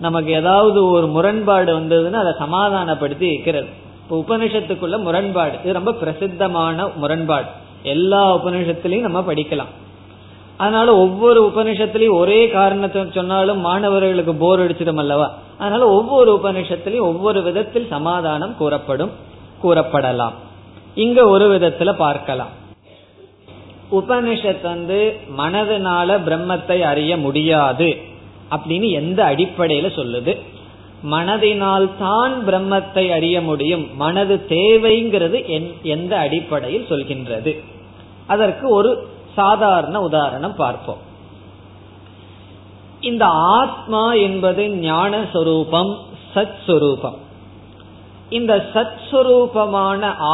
நமக்கு ஏதாவது ஒரு முரண்பாடு வந்ததுன்னா அதை சமாதானப்படுத்தி இருக்கிறது. இப்போ உபனிஷத்துக்குள்ள முரண்பாடு. இது ரொம்ப பிரசித்தமான முரண்பாடு. எல்லா உபனிஷத்துலையும் நம்ம படிக்கலாம். அதனால ஒவ்வொரு உபனிஷத்திலையும் ஒரே காரணத்தை சொன்னாலும் மாணவர்களுக்கு போர் அடிச்சிடும் அல்லவா? அதனால ஒவ்வொரு உபனிஷத்திலையும் ஒவ்வொரு விதத்தில் சமாதானம் கூறப்படும். கூறப்படலாம். இங்க ஒரு விதத்துல பார்க்கலாம். உபனிஷத் வந்து மனதினால பிரம்மத்தை அறிய முடியாது அப்படின்னு எந்த அடிப்படையில சொல்லுது? மனதினால் தான் பிரம்மத்தை அறிய முடியும். மனது தேவைங்கிறது எந்த அடிப்படையில் சொல்கின்றது? அதற்கு ஒரு சாதாரண உதாரணம் பார்ப்போம். இந்த ஆத்மா என்பது ஞான சொரூபம் சத் சொரூபம் இந்த சத்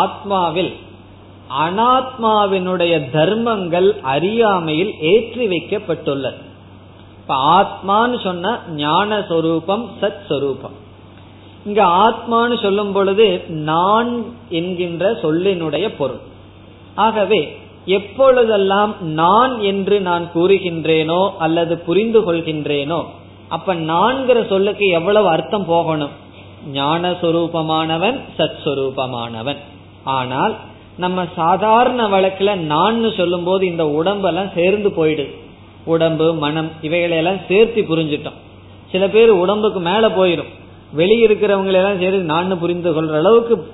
ஆத்மாவில் அனாத்மாவினுடைய தர்மங்கள் அறியாமையில் ஏற்றி வைக்கப்பட்டுள்ளது. இப்ப ஆத்மான்னு சொன்ன ஞான சொரூபம் சத் சொரூபம் இங்க ஆத்மான்னு சொல்லும் பொழுது நான் என்கின்ற சொல்லினுடைய பொருள். ஆகவே எப்பொழுதெல்லாம் நான் என்று நான் கூறுகின்றேனோ அல்லது புரிந்து கொள்கின்றேனோ அப்ப நான்கிற சொல்லுக்கு எவ்வளவு அர்த்தம் போகணும்? ஞானஸ்வரூபமானவன் சத்ஸ்வரூபமானவன். சத் ஆனால் நம்ம சாதாரண வழக்குல நான் சொல்லும் போது இந்த உடம்பெல்லாம் சேர்ந்து போயிடுது உடம்பு மனம் இவைகளையெல்லாம் சேர்த்து புரிஞ்சிட்டோம். சில பேர் உடம்புக்கு மேல போயிடும். வெளியிருக்கிறவங்களெல்லாம் சேர்த்து நான் புரிந்து கொள்ற அளவுக்கு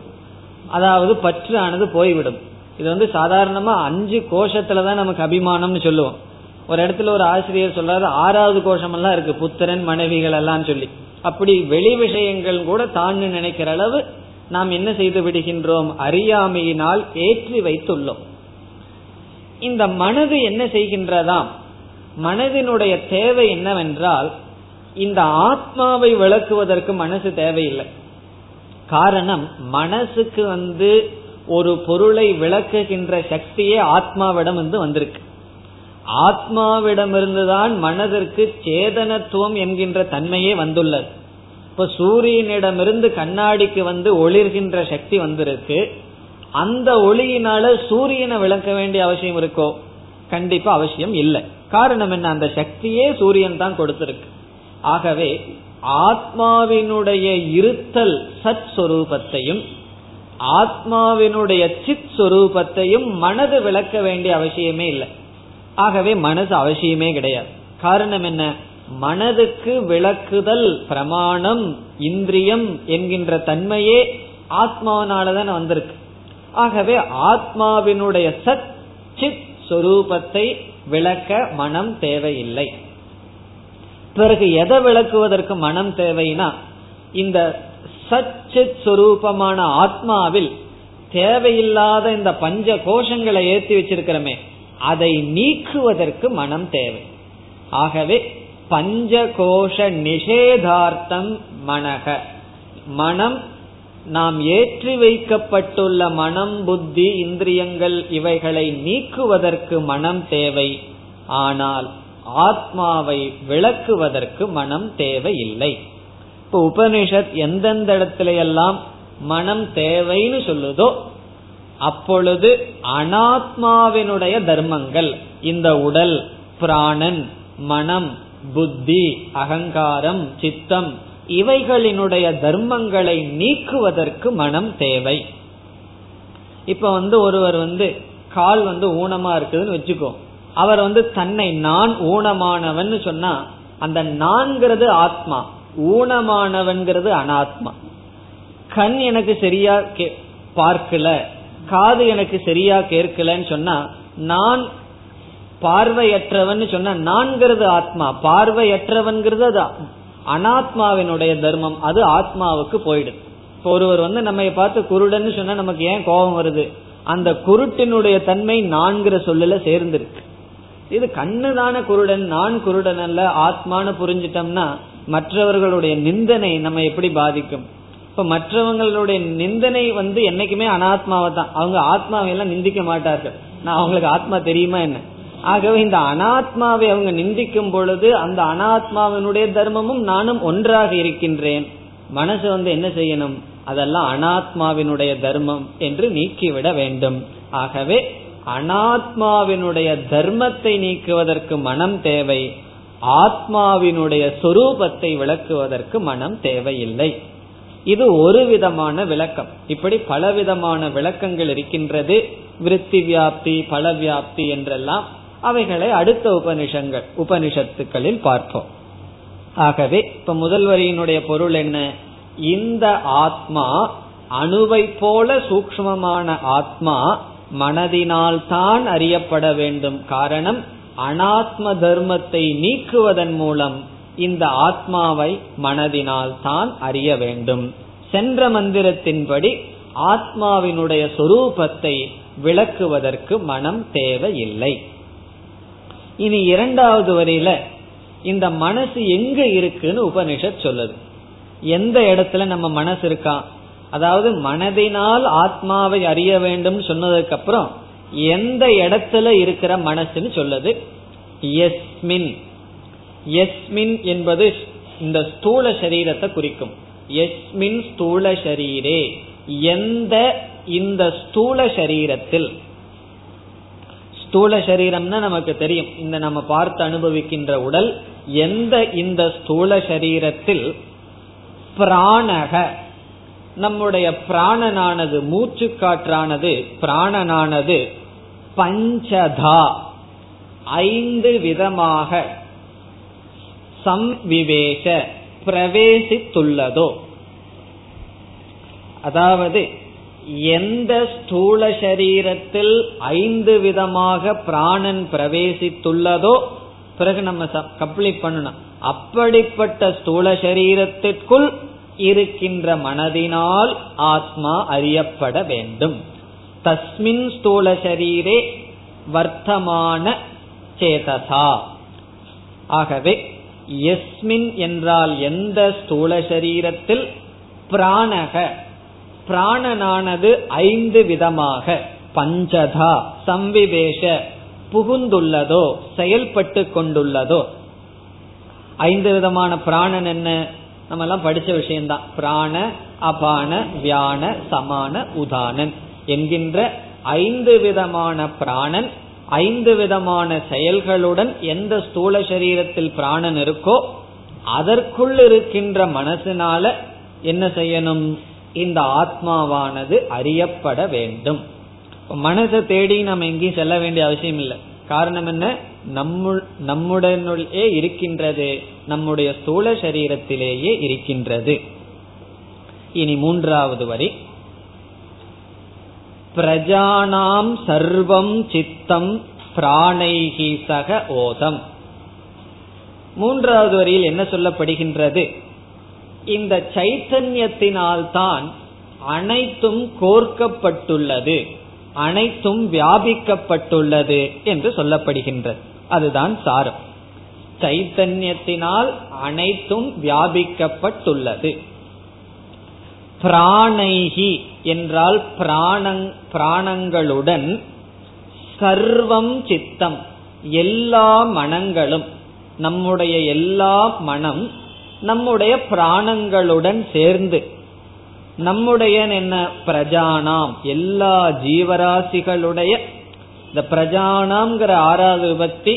அதாவது பற்று ஆனது போய்விடும். இது வந்து சாதாரணமா அஞ்சு கோஷத்துலதான் நமக்கு அபிமானம்னு சொல்லுவோம். ஒரு இடத்துல ஒரு ஆசிரியர் சொல்றாரு ஆறாவது கோஷம் எல்லாம் இருக்கு புத்திரன் மனைவிகள் எல்லாம் சொல்லி. அப்படி வெளி விஷயங்கள் கூட தான் நினைக்கிற அளவு நாம் என்ன செய்து விடுகின்றோம்? அறியாமையினால் ஏற்றி வைத்துள்ளோம். இந்த மனது என்ன செய்கின்றதாம்? மனதினுடைய தேவை என்னவென்றால் இந்த ஆத்மாவை விளக்குவதற்கு மனசு தேவையில்லை. காரணம் மனசுக்கு வந்து ஒரு பொருளை விளக்குகின்ற சக்தியே ஆத்மாவிடம் வந்து வந்திருக்கு. ஆத்மாவிடமிருந்துதான் மனதிற்கு சேதனத்துவம் என்கின்ற தன்மையே வந்துள்ளது. இப்ப சூரியனிடமிருந்து கண்ணாடிக்கு வந்து ஒளிர்கின்ற சக்தி வந்திருக்கு. அந்த ஒளியினால சூரியனை விளக்க வேண்டிய அவசியம் இருக்கோ? கண்டிப்பா அவசியம் இல்லை. காரணம் என்ன? அந்த சக்தியே சூரியன் தான் கொடுத்திருக்கு. ஆகவே ஆத்மாவினுடைய இருத்தல் சத் சொரூபத்தையும் ஆத்மாவினுடைய சித் சொரூபத்தையும் மனது விளக்க வேண்டிய அவசியமே இல்லை. ஆகவே மனசு அவசியமே கிடையாது. காரணம் என்ன? மனதுக்கு விளக்குதல் பிரமாணம் இந்திரியம் என்கின்ற தன்மையே ஆத்மாவனாலதான் வந்திருக்கு. ஆகவே ஆத்மாவினுடைய சத் சித் சொரூபத்தை விளக்க மனம் தேவையில்லை. பிறகு எதை விளக்குவதற்கு மனம் தேவைனா இந்த சச்சித் சுரூபமான ஆத்மாவில் தேவையில்லாத இந்த பஞ்ச கோஷங்களை ஏற்றி வச்சிருக்கிறோமே அதை நீக்குவதற்கு மனம் தேவை. ஆகவே பஞ்சகோஷ நிஷேதார்த்தம் மனக. மனம் நாம் ஏற்றி வைக்கப்பட்டுள்ள மனம் புத்தி இந்திரியங்கள் இவைகளை நீக்குவதற்கு மனம் தேவை. ஆனால் ஆத்மாவை விளக்குவதற்கு மனம் தேவையில்லை. இப்ப உபனிஷத் எந்தெந்த இடத்துல எல்லாம் மனம் தேவைன்னு சொல்லுதோ அப்பொழுது அனாத்மாவினுடைய தர்மங்கள் இந்த உடல் பிராணன் மனம் புத்தி அகங்காரம் சித்தம் இவைகளினுடைய தர்மங்களை நீக்குவதற்கு மனம் தேவை. இப்ப வந்து ஒருவர் வந்து கால் வந்து ஊனமா இருக்குதுன்னு வச்சுக்கோ. அவர் வந்து தன்னை நான் ஊனமானவன் சொன்னா அந்த நான்கிறது ஆத்மா ஊனமானவன்கிறது அனாத்மா. கண் எனக்கு சரியா பார்க்கல காது எனக்கு சரியா கேட்கலன்னு சொன்னா நான் பார்வையற்றவன் சொன்ன நான்கிறது ஆத்மா. பார்வையற்றவன்கிறது அது. அனாத்மாவினுடைய தர்மம் அது ஆத்மாவுக்கு போயிடுது. இப்போ ஒருவர் வந்து நம்ம பார்த்து குருடன்னு சொன்னா நமக்கு ஏன் கோபம் வருது? அந்த குருட்டினுடைய தன்மை நான்கிற சொல்லல சேர்ந்திருக்கு. இது கண்ணுதான குருடன் நான் குருடன் அல்ல ஆத்மானு புரிஞ்சிட்டோம்னா மற்றவர்களுடைய நிந்தனை நம்ம எப்படி பாதிக்கும்? இப்ப மற்றவங்களுடைய நிந்தனை வந்து என்னைக்குமே அனாத்மாவை தான். அவங்க ஆத்மாவை எல்லாம் நிந்திக்க மாட்டார்கள். நான் அவங்களுக்கு ஆத்மா தெரியுமா என்ன? ஆகவே இந்த அனாத்மாவை அவங்க நிந்திக்கும் பொழுது அந்த அனாத்மாவினுடைய தர்மமும் நானும் ஒன்றாக இருக்கின்றேன். மனசு வந்து என்ன செய்யணும்? அதெல்லாம் அனாத்மாவினுடைய தர்மம் என்று நீக்கிவிட வேண்டும். ஆகவே அனாத்மாவினுடைய தர்மத்தை நீக்குவதற்கு மனம் தேவை. ஆத்மாவினுடைய சொரூபத்தை விளக்குவதற்கு மனம் தேவையில்லை. இது ஒரு விதமான விளக்கம். இப்படி பலவிதமான விளக்கங்கள் இருக்கின்றது. விருத்தி வியாப்தி பல வியாப்தி என்றெல்லாம் அவைகளை அடுத்த உபனிஷங்கள் உபனிஷத்துக்களில் பார்ப்போம். ஆகவே இப்ப முதல் வரியினுடைய பொருள் என்ன? இந்த ஆத்மா அணுவை போல சூக்மமான ஆத்மா மனதினால் தான் அறியப்பட வேண்டும். காரணம் அனாத்ம தர்மத்தை நீக்குவதன் மூலம் இந்த ஆத்மாவை மனதினால் தான் அறிய வேண்டும். சென்ற மந்திரத்தின்படி ஆத்மாவினுடைய சொரூபத்தை விளக்குவதற்கு மனம் தேவையில்லை. இனி இரண்டாவது வரையில இந்த மனசு எங்க இருக்குன்னு உபனிஷத் சொல்லுது. எந்த இடத்துல நம்ம மனசு இருக்கா? அதாவது மனதினால் ஆத்மாவை அறிய வேண்டும் சொன்னதுக்கு அப்புறம் எந்த இடத்துல இருக்கிற மனசுன்னு சொல்லுது. எஸ்மின். எஸ்மின் என்பது இந்த ஸ்தூல சரீரத்தை குறிக்கும். எஸ்மின் ஸ்தூல சரீரே. எந்த இந்த ஸ்தூல சரீரத்தில் ஸ்தூல சரீரம்னா நமக்கு தெரியும். இந்த நம்ம பார்த்து அனுபவிக்கின்ற உடல் எந்த இந்த ஸ்தூல சரீரத்தில் பிராணக நம்முடைய பிராணனானது மூச்சு காற்றானது பிராணனானது பஞ்சதா ஐந்து விதமாக சம்விவேஷ பிரவேசித்துள்ளதோ. அதாவது எந்த ஸ்தூல சரீரத்தில் ஐந்து விதமாக பிராணன் பிரவேசித்துள்ளதோ பிறகு நம்ம கம்ப்ளீட் பண்ணணும். அப்படிப்பட்ட ஸ்தூல சரீரத்திற்குள் இருக்கின்ற மனதினால் ஆத்மா அறியப்பட வேண்டும். தஸ்மின் ஸ்தூல சரீரே வர்த்தமான சேதசா. ஆகவே எஸ்மின் என்றால் எந்த ஸ்தூல சரீரத்தில்? பிராணக. பிராணனானது ஐந்து விதமாக. பஞ்சதா சம்விவேஷ புகுந்துள்ளதோ செயல்பட்டு கொண்டுள்ளதோ. ஐந்து விதமான பிராணன் என்ன? நம்ம எல்லாம் படிச்ச விஷயம்தான். பிராண அபான வியான சமான உதானன் என்கின்ற ஐந்து விதமான பிராணன் ஐந்து விதமான செயல்களுடன் எந்த ஸ்தூல சரீரத்தில் பிராணன் இருக்கோ அதற்குள் இருக்கின்ற மனசினால என்ன செய்யணும்? இந்த ஆத்மாவானது அறியப்பட வேண்டும். மனசை தேடி நம்ம எங்கேயும் செல்ல வேண்டிய அவசியம் இல்லை. காரணம் என்ன? நம்முடனே இருக்கின்றது நம்முடைய ஸ்தூல சரீரத்திலேயே இருக்கின்றது. இனி மூன்றாவது வரி. பிரஜானாம் சர்வம் சித்தம் பிராணைகி சக ஓதம். மூன்றாவது வரியில் என்ன சொல்லப்படுகின்றது? இந்த சைத்தன்யத்தினால்தான் அனைத்தும் கோர்க்கப்பட்டுள்ளது அனைத்தும் வியாபிக்கப்பட்டுள்ளது என்று சொல்லப்படுகின்றது. அதுதான் சாரம். சைத்தன்யத்தினால் அனைத்தும் வியாபிக்கப்பட்டுள்ளது. பிராணைகி என்றால் பிராணங் பிராணங்களுடன் சர்வம் சித்தம் எல்லா மனங்களும் நம்முடைய எல்லா மனம் நம்முடைய பிராணங்களுடன் சேர்ந்து நம்முடைய என்ன? பிரஜானாம் எல்லா ஜீவராசிகளுடைய இந்த பிரஜானாம்ங்கிற ஆறாவது விபத்தி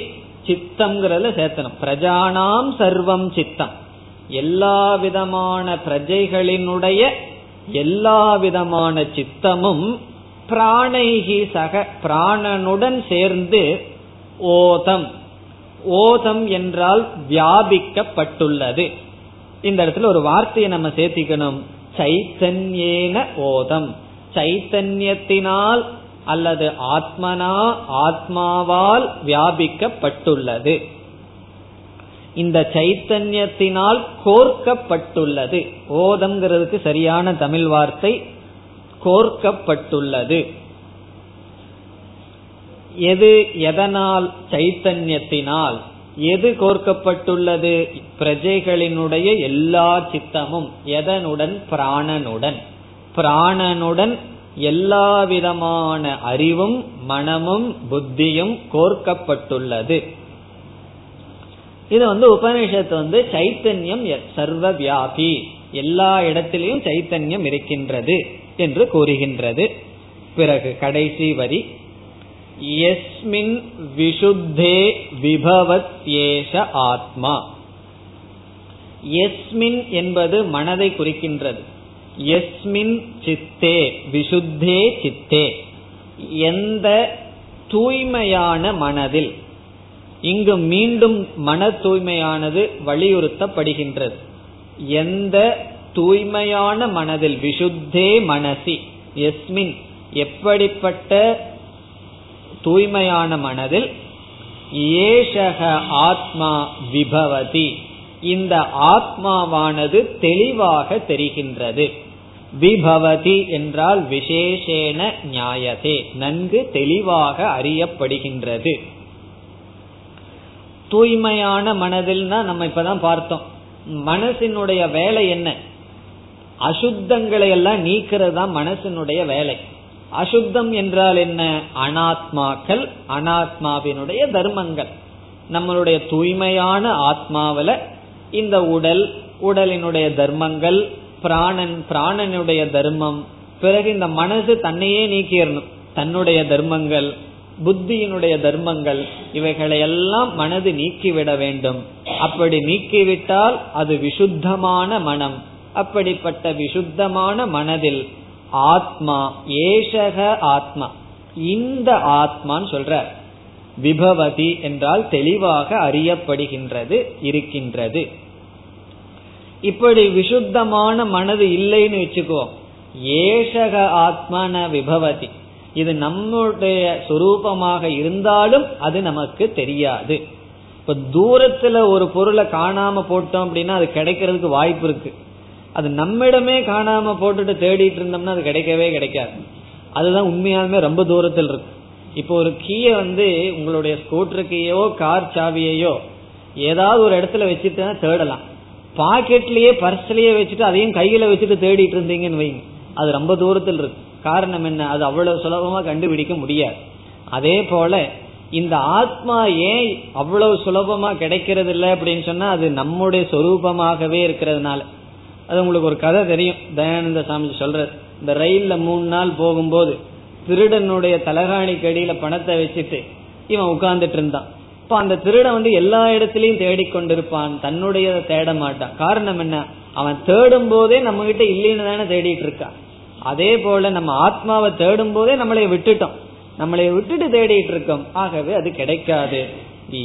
சித்தம்ங்கிறதுல சேர்த்தணும். பிரஜானாம் சர்வம் சித்தம் எல்லா விதமான பிரஜைகளினுடைய எல்லா விதமான சித்தமும் பிராணைகி சக பிராணனுடன் சேர்ந்து ஓதம். ஓதம் என்றால் வியாபிக்கப்பட்டுள்ளது. இந்த இடத்துல ஒரு வார்த்தையை நம்ம சேர்த்திக்கணும். சைத்தன்யேன ஓதம். சைத்தன்யத்தினால் அல்லது ஆத்மனா ஆத்மாவால் வியாபிக்கப்பட்டுள்ளது. இந்த சைத்தன்யத்தினால் கோர்க்கப்பட்டுள்ளது. ஓதம்ங்கிறதுக்கு சரியான தமிழ் வார்த்தை கோர்க்கப்பட்டுள்ளது. எது எதனால் சைத்தன்யத்தினால்? எது கோர்க்கப்பட்டுள்ளது? பிரஜைகளினுடைய எல்லா சித்தமும் எதனுடன்? பிராணனுடன். பிராணனுடன் எல்லா விதமான அறிவும் மனமும் புத்தியும் கோர்க்கப்பட்டுள்ளது. இது வந்து உபனிஷத்து வந்து சைத்தன்யம் சர்வ வியாபி எல்லா இடத்திலையும் சைத்தன்யம் இருக்கின்றது என்று கூறுகின்றது. பிறகு கடைசி வரி. எஸ்மின் விஷுத்தே விபவத் ஆத்மா. எஸ்மின் என்பது மனதை குறிக்கின்றது. எஸ்மின் சித்தே விஷுத்தே சித்தே. எந்த தூய்மையான மனதில் இங்கு மீண்டும் மன தூய்மையானது வலியுறுத்தப்படுகின்றது. எந்த தூய்மையான மனதில் விசுத்தே மனசி எஸ்மின் எப்படிப்பட்ட தூய்மையான மனதில் ஏஷக ஆத்மா விபவதி இந்த ஆத்மாவானது தெளிவாக தெரிகின்றது. விபவதி என்றால் விசேஷேன நியாயதே நன்கு தெளிவாக அறியப்படுகின்றது. தூய்மையான மனதில்னா நம்ம இப்பதான் பார்த்தோம். மனசினுடைய வேலை என்ன? அசுத்தங்களை எல்லாம் நீக்கிறது தான் மனசினுடைய வேலை. அசுத்தம் என்றால் என்ன? அனாத்மாக்கள் அனாத்மாவினுடைய தர்மங்கள். நம்மளுடைய தூய்மையான ஆத்மாவில இந்த உடல் உடலினுடைய தர்மங்கள் பிராணன் பிராணனுடைய தர்மம் பிறகு இந்த மனசு தன்னையே நீக்கிடணும். தன்னுடைய தர்மங்கள் புத்தியினுடைய தர்மங்கள் இவைகளை எல்லாம் மனது நீக்கிவிட வேண்டும். அப்படி நீக்கிவிட்டால் அது விசுத்தமான மனம். அப்படிப்பட்ட விசுத்தமான மனதில் ஆத்மா ஏஷக ஆத்மா இந்த ஆத்மான்னு சொல்ற. விபவதி என்றால் தெளிவாக அறியப்படுகின்றது இருக்கின்றது. இப்படி விசுத்தமான மனது இல்லைன்னு வச்சுக்குவோம் ஏஷக ஆத்மான விபவதி. இது நம்முடைய சுரூபமாக இருந்தாலும் அது நமக்கு தெரியாது. இப்ப தூரத்துல ஒரு பொருளை காணாம போட்டோம் அப்படின்னா அது கிடைக்கிறதுக்கு வாய்ப்பு இருக்கு. அது நம்மிடமே காணாம போட்டுட்டு தேடிட்டு இருந்தோம்னா அது கிடைக்கவே கிடைக்காது. அதுதான் உண்மையாலுமே ரொம்ப தூரத்தில் இருக்கு. இப்போ ஒரு கீயை வந்து உங்களுடைய ஸ்கூட்டர் கீயோ கார் சாவியையோ ஏதாவது ஒரு இடத்துல வச்சுட்டு தேடலாம். பாக்கெட்லயே பர்ஸ்லயே வச்சுட்டு அதையும் கையில வச்சுட்டு தேடிட்டு இருந்தீங்கன்னு வைங்க. அது ரொம்ப தூரத்தில் இருக்கு. காரணம் என்ன? அது அவ்வளவு சுலபமா கண்டுபிடிக்க முடியாது. அதே போல இந்த ஆத்மா ஏன் அவ்வளவு சுலபமா கிடைக்கிறது இல்லை அப்படின்னு சொன்னா அது நம்முடைய சொரூபமாகவே இருக்கிறதுனால. அது உங்களுக்கு ஒரு கதை தெரியும். தயானந்த சாமி சொல்றது இந்த ரயில்ல மூணு நாள் போகும்போது திருடனுடைய தலகாணி அடியில பணத்தை வச்சுட்டு இவன் உட்கார்ந்துட்டு இருந்தான். இப்ப அந்த திருடன் வந்து எல்லா இடத்திலையும் தேடிக்கொண்டிருப்பான் தன்னுடைய தேட மாட்டான். காரணம் என்ன? அவன் தேடும் போதே நம்ம கிட்ட இல்லைன்னு தானே தேடிட்டு இருக்கான் அதே போல நம்ம ஆத்மாவை தேடும் போதே நம்மளை விட்டுட்டோம். நம்மளை விட்டுட்டு தேடிட்டு இருக்கோம் ஆகவே அது கிடைக்காது.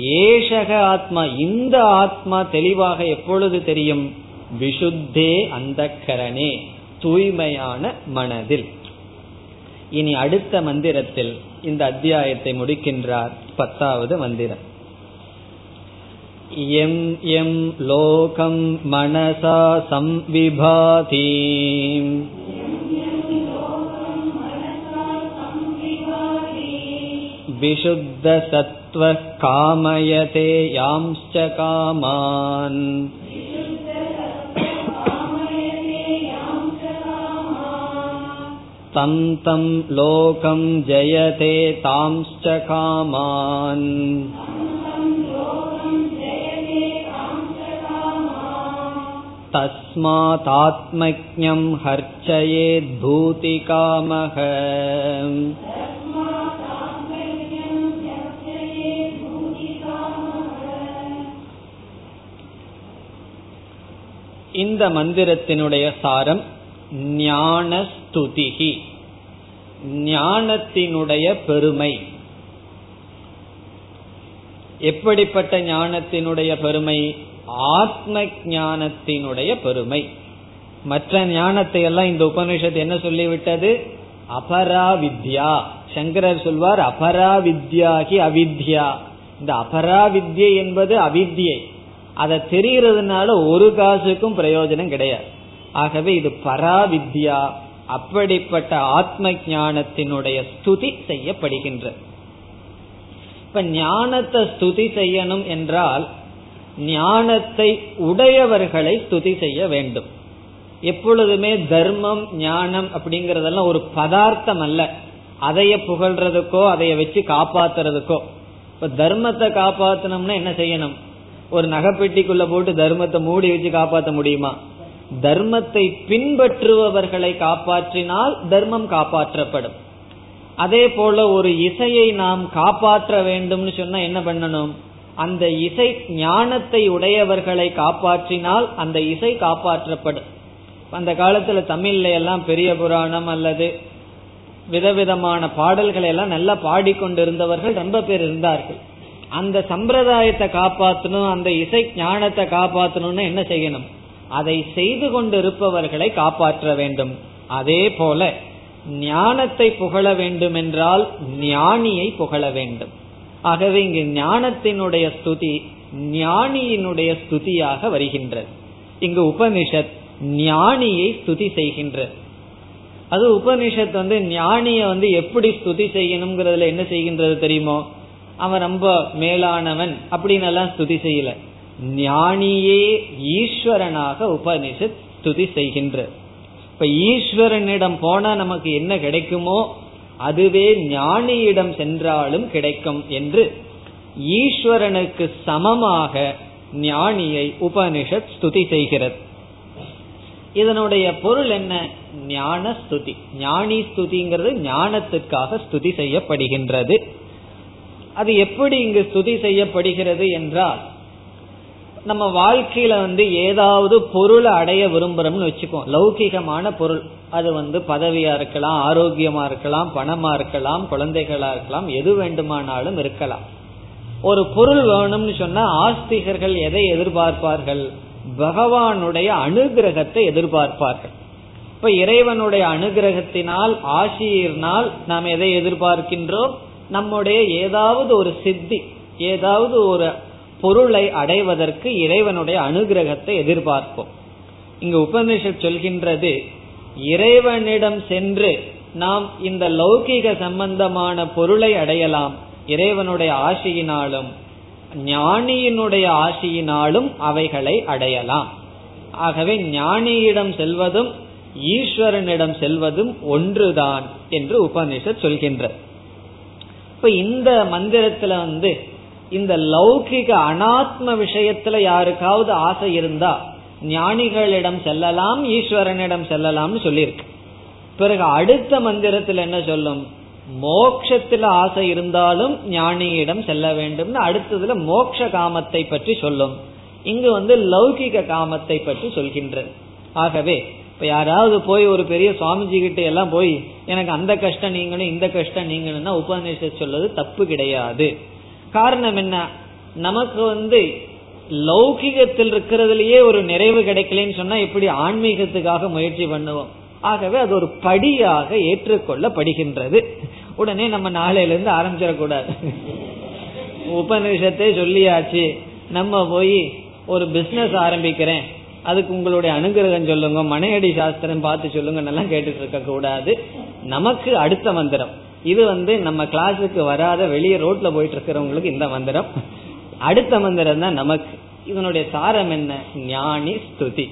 ஏஷக ஆத்மா இந்த ஆத்மா தெளிவாக எப்பொழுது தெரியும்? விஷுத்தே அந்த கரணே தூய்மையான மனதில். இனி அடுத்த மந்திரத்தில் இந்த அத்தியாயத்தை முடிக்கின்றார் பத்தாவது மந்திரம். எம் எம் லோகம் மனசா சம்விபாதி. विशुद्धसत्त्वः कामयते यांश्च कामान् तं तं लोकं जयते तांश्च कामान् तस्मातात्मज्ञं हर्चयेद्भूतिकामः இந்த மந்திரத்தினுடைய சாரம் ஞானஸ்துதிகி ஞானத்தினுடைய பெருமை. எப்படிப்பட்ட ஞானத்தினுடைய பெருமை? ஆத்ம ஞானத்தினுடைய பெருமை. மற்ற ஞானத்தை எல்லாம் இந்த உபனிஷத்து என்ன சொல்லிவிட்டது? அபரா வித்யா சங்கரர் சொல்வார் அபராவித்யாகி அவித்யா. இந்த அபரா வித்யை என்பது அவித்யை. அதை தெரிகிறதுனால ஒரு காசுக்கும் பிரயோஜனம் கிடையாது. ஆகவே இது பராவித்யா அப்படிப்பட்ட ஆத்ம ஞானத்தினுடைய ஸ்துதி செய்யப்படுகின்றது. இப்ப ஞானத்தை ஸ்துதி செய்யணும் என்றால் ஞானத்தை உடையவர்களை ஸ்துதி செய்ய வேண்டும். எப்பொழுதுமே தர்மம் ஞானம் அப்படிங்கறதெல்லாம் ஒரு பதார்த்தம் அல்ல. அதைய புகழ்றதுக்கோ அதைய வச்சு காப்பாத்துறதுக்கோ. இப்ப தர்மத்தை காப்பாத்தணும்னா என்ன செய்யணும்? ஒரு நகைப்பெட்டிக்குள்ள போட்டு தர்மத்தை மூடி வச்சு காப்பாற்ற முடியுமா? தர்மத்தை பின்பற்றுபவர்களை காப்பாற்றினால் தர்மம் காப்பாற்றப்படும். அதே போல ஒரு இசையை நாம் காப்பாற்ற வேண்டும்னு சொன்னா என்ன பண்ணணும்? அந்த இசை ஞானத்தை உடையவர்களை காப்பாற்றினால் அந்த இசை காப்பாற்றப்படும். அந்த காலத்துல தமிழ்ல எல்லாம் பெரிய புராணம் அல்லது விதவிதமான பாடல்களை எல்லாம் நல்லா பாடிக்கொண்டிருந்தவர்கள் ரொம்ப பேர் இருந்தார்கள். அந்த சம்பிரதாயத்தை காப்பாற்றணும் அந்த இசை ஞானத்தை காப்பாற்றணும்னு என்ன செய்யணும்? அதை செய்து கொண்டிருப்பவர்களை காப்பாற்ற வேண்டும். அதே போல ஞானத்தை புகழ வேண்டும் என்றால் ஞானியை புகழ வேண்டும். ஆகவே இங்கு ஞானத்தினுடைய ஸ்துதி ஞானியினுடைய ஸ்துதியாக வருகின்றது. இங்கு உபனிஷத் ஞானியை ஸ்துதி செய்கின்றது. அது உபனிஷத் வந்து ஞானிய வந்து எப்படி ஸ்துதி செய்யணுங்கிறதுல என்ன செய்கின்றது தெரியுமோ? அவன் ரொம்ப மேலானவன் அப்படின்னு எல்லாம் ஸ்துதி செய்யல. ஞானியே ஈஸ்வரனாக உபனிஷத் ஸ்துதி செய்கின்ற. இப்ப ஈஸ்வரனிடம் போனா நமக்கு என்ன கிடைக்குமோ அதுவே ஞானியிடம் சென்றாலும் கிடைக்கும் என்று ஈஸ்வரனுக்கு சமமாக ஞானியை உபனிஷத் ஸ்துதி செய்கிறது. இதனுடைய பொருள் என்ன? ஞான ஸ்துதி ஞானி ஸ்துதிங்கிறது ஞானத்துக்காக ஸ்துதி செய்யப்படுகின்றது. அது எப்படி இங்கு ஸ்துதி செய்யப்படுகிறது என்றால் நம்ம வாழ்க்கையில வந்து ஏதாவது பொருளை அடைய விரும்புறோம்னு வச்சுக்கோ. லௌகிகமான பொருள். அது வந்து பதவியா இருக்கலாம் ஆரோக்கியமா இருக்கலாம் பணமா இருக்கலாம் குழந்தைகளா இருக்கலாம் எது வேண்டுமானாலும் இருக்கலாம். ஒரு பொருள் வேணும்னு சொன்னா ஆஸ்திகர்கள் எதை எதிர்பார்ப்பார்கள்? பகவானுடைய அனுகிரகத்தை எதிர்பார்ப்பார்கள். இப்ப இறைவனுடைய அனுகிரகத்தினால் ஆசியினால் நாம் எதை எதிர்பார்க்கின்றோம்? நம்முடைய ஏதாவது ஒரு சித்தி ஏதாவது ஒரு பொருளை அடைவதற்கு இறைவனுடைய அனுகிரகத்தை எதிர்பார்ப்போம். இங்கு உபனிஷத் சொல்கின்றது இறைவனிடம் சென்று நாம் இந்த லௌகிக சம்பந்தமான பொருளை அடையலாம். இறைவனுடைய ஆசையினாலும் ஞானியினுடைய ஆசையினாலும் அவைகளை அடையலாம். ஆகவே ஞானியிடம் செல்வதும் ஈஸ்வரனிடம் செல்வதும் ஒன்றுதான் என்று உபனிஷத் சொல்கின்ற இப்ப இந்த மந்திரத்துல வந்து இந்த லௌகிக அனாத்ம விஷயத்துல யாருக்காவது ஆசை இருந்தா ஞானிகளிடம் செல்லலாம் ஈஸ்வரனிடம் செல்லலாம்னு சொல்லியிருக்கு. பிறகு அடுத்த மந்திரத்தில் என்ன சொல்லும்? மோக்ஷத்துல ஆசை இருந்தாலும் ஞானியிடம் செல்ல வேண்டும்னு அடுத்ததுல மோக்ஷ காமத்தை பற்றி சொல்லும். இங்கு வந்து லௌகிக காமத்தை பற்றி சொல்கின்றது. ஆகவே இப்ப யாராவது போய் ஒரு பெரிய சுவாமிஜி கிட்ட எல்லாம் போய் எனக்கு அந்த கஷ்டம் நீங்களும் இந்த கஷ்டம் நீங்களும்னா உபநிஷ சொல்வது தப்பு கிடையாது. காரணம் என்ன? நமக்கு வந்து லௌகிகத்தில் இருக்கிறதுலயே ஒரு நிறைவு கிடைக்கலன்னு சொன்னா எப்படி ஆன்மீகத்துக்காக முயற்சி பண்ணுவோம். ஆகவே அது ஒரு படியாக ஏற்றுக்கொள்ளப்படுகின்றது. உடனே நம்ம நாளையில இருந்து ஆரம்பிச்சிடக்கூடாது. உபநிஷத்தை சொல்லியாச்சு. நம்ம போய் ஒரு பிசினஸ் ஆரம்பிக்கிறேன். அதுக்கு உங்களுடைய அனுகிரகம் சொல்லுங்க மனையடி சாஸ்திரம் பார்த்து சொல்லுங்க எல்லாம் கேட்டுட்டு இருக்க கூடாது. நமக்கு அடுத்த மந்திரம். இது வந்து நம்ம கிளாஸுக்கு வராத வெளியே ரோட்ல போயிட்டு இருக்கிறவங்களுக்கு இந்த மந்திரம். அடுத்த மந்திரம் தான் நமக்கு. இதனுடைய சாரம் என்ன? ஞானி ஸ்துதி.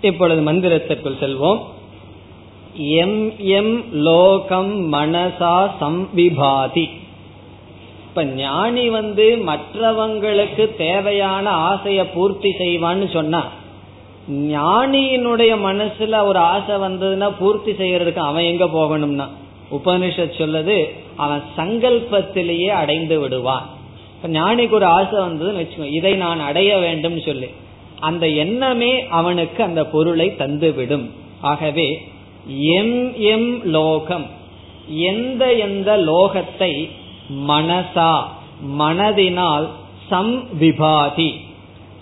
இப்பொழுது மந்திரத்திற்குள் செல்வோம். எம் எம் லோகம் மனசா சம்விபாதி. இப்ப ஞானி வந்து மற்றவங்களுக்கு தேவையான ஆசைய பூர்த்தி செய்வான்னு சொன்னா ஞானியினுடைய மனசுல ஒரு ஆசை வந்ததுன்னா பூர்த்தி செய்யறதுக்கு அவன் எங்க போகணும்னா? உபனிஷத் சொல்லது அவன் சங்கல்பத்திலேயே அடைந்து விடுவான். இப்ப ஞானிக்கு ஒரு ஆசை வந்ததுன்னு வச்சுக்கோ இதை நான் அடைய வேண்டும் சொல்லி. அந்த எண்ணமே அவனுக்கு அந்த பொருளை தந்துவிடும். ஆகவே எம் எம் லோகம் எந்த எந்த லோகத்தை மனசா மனதினால் சம்விபாதி.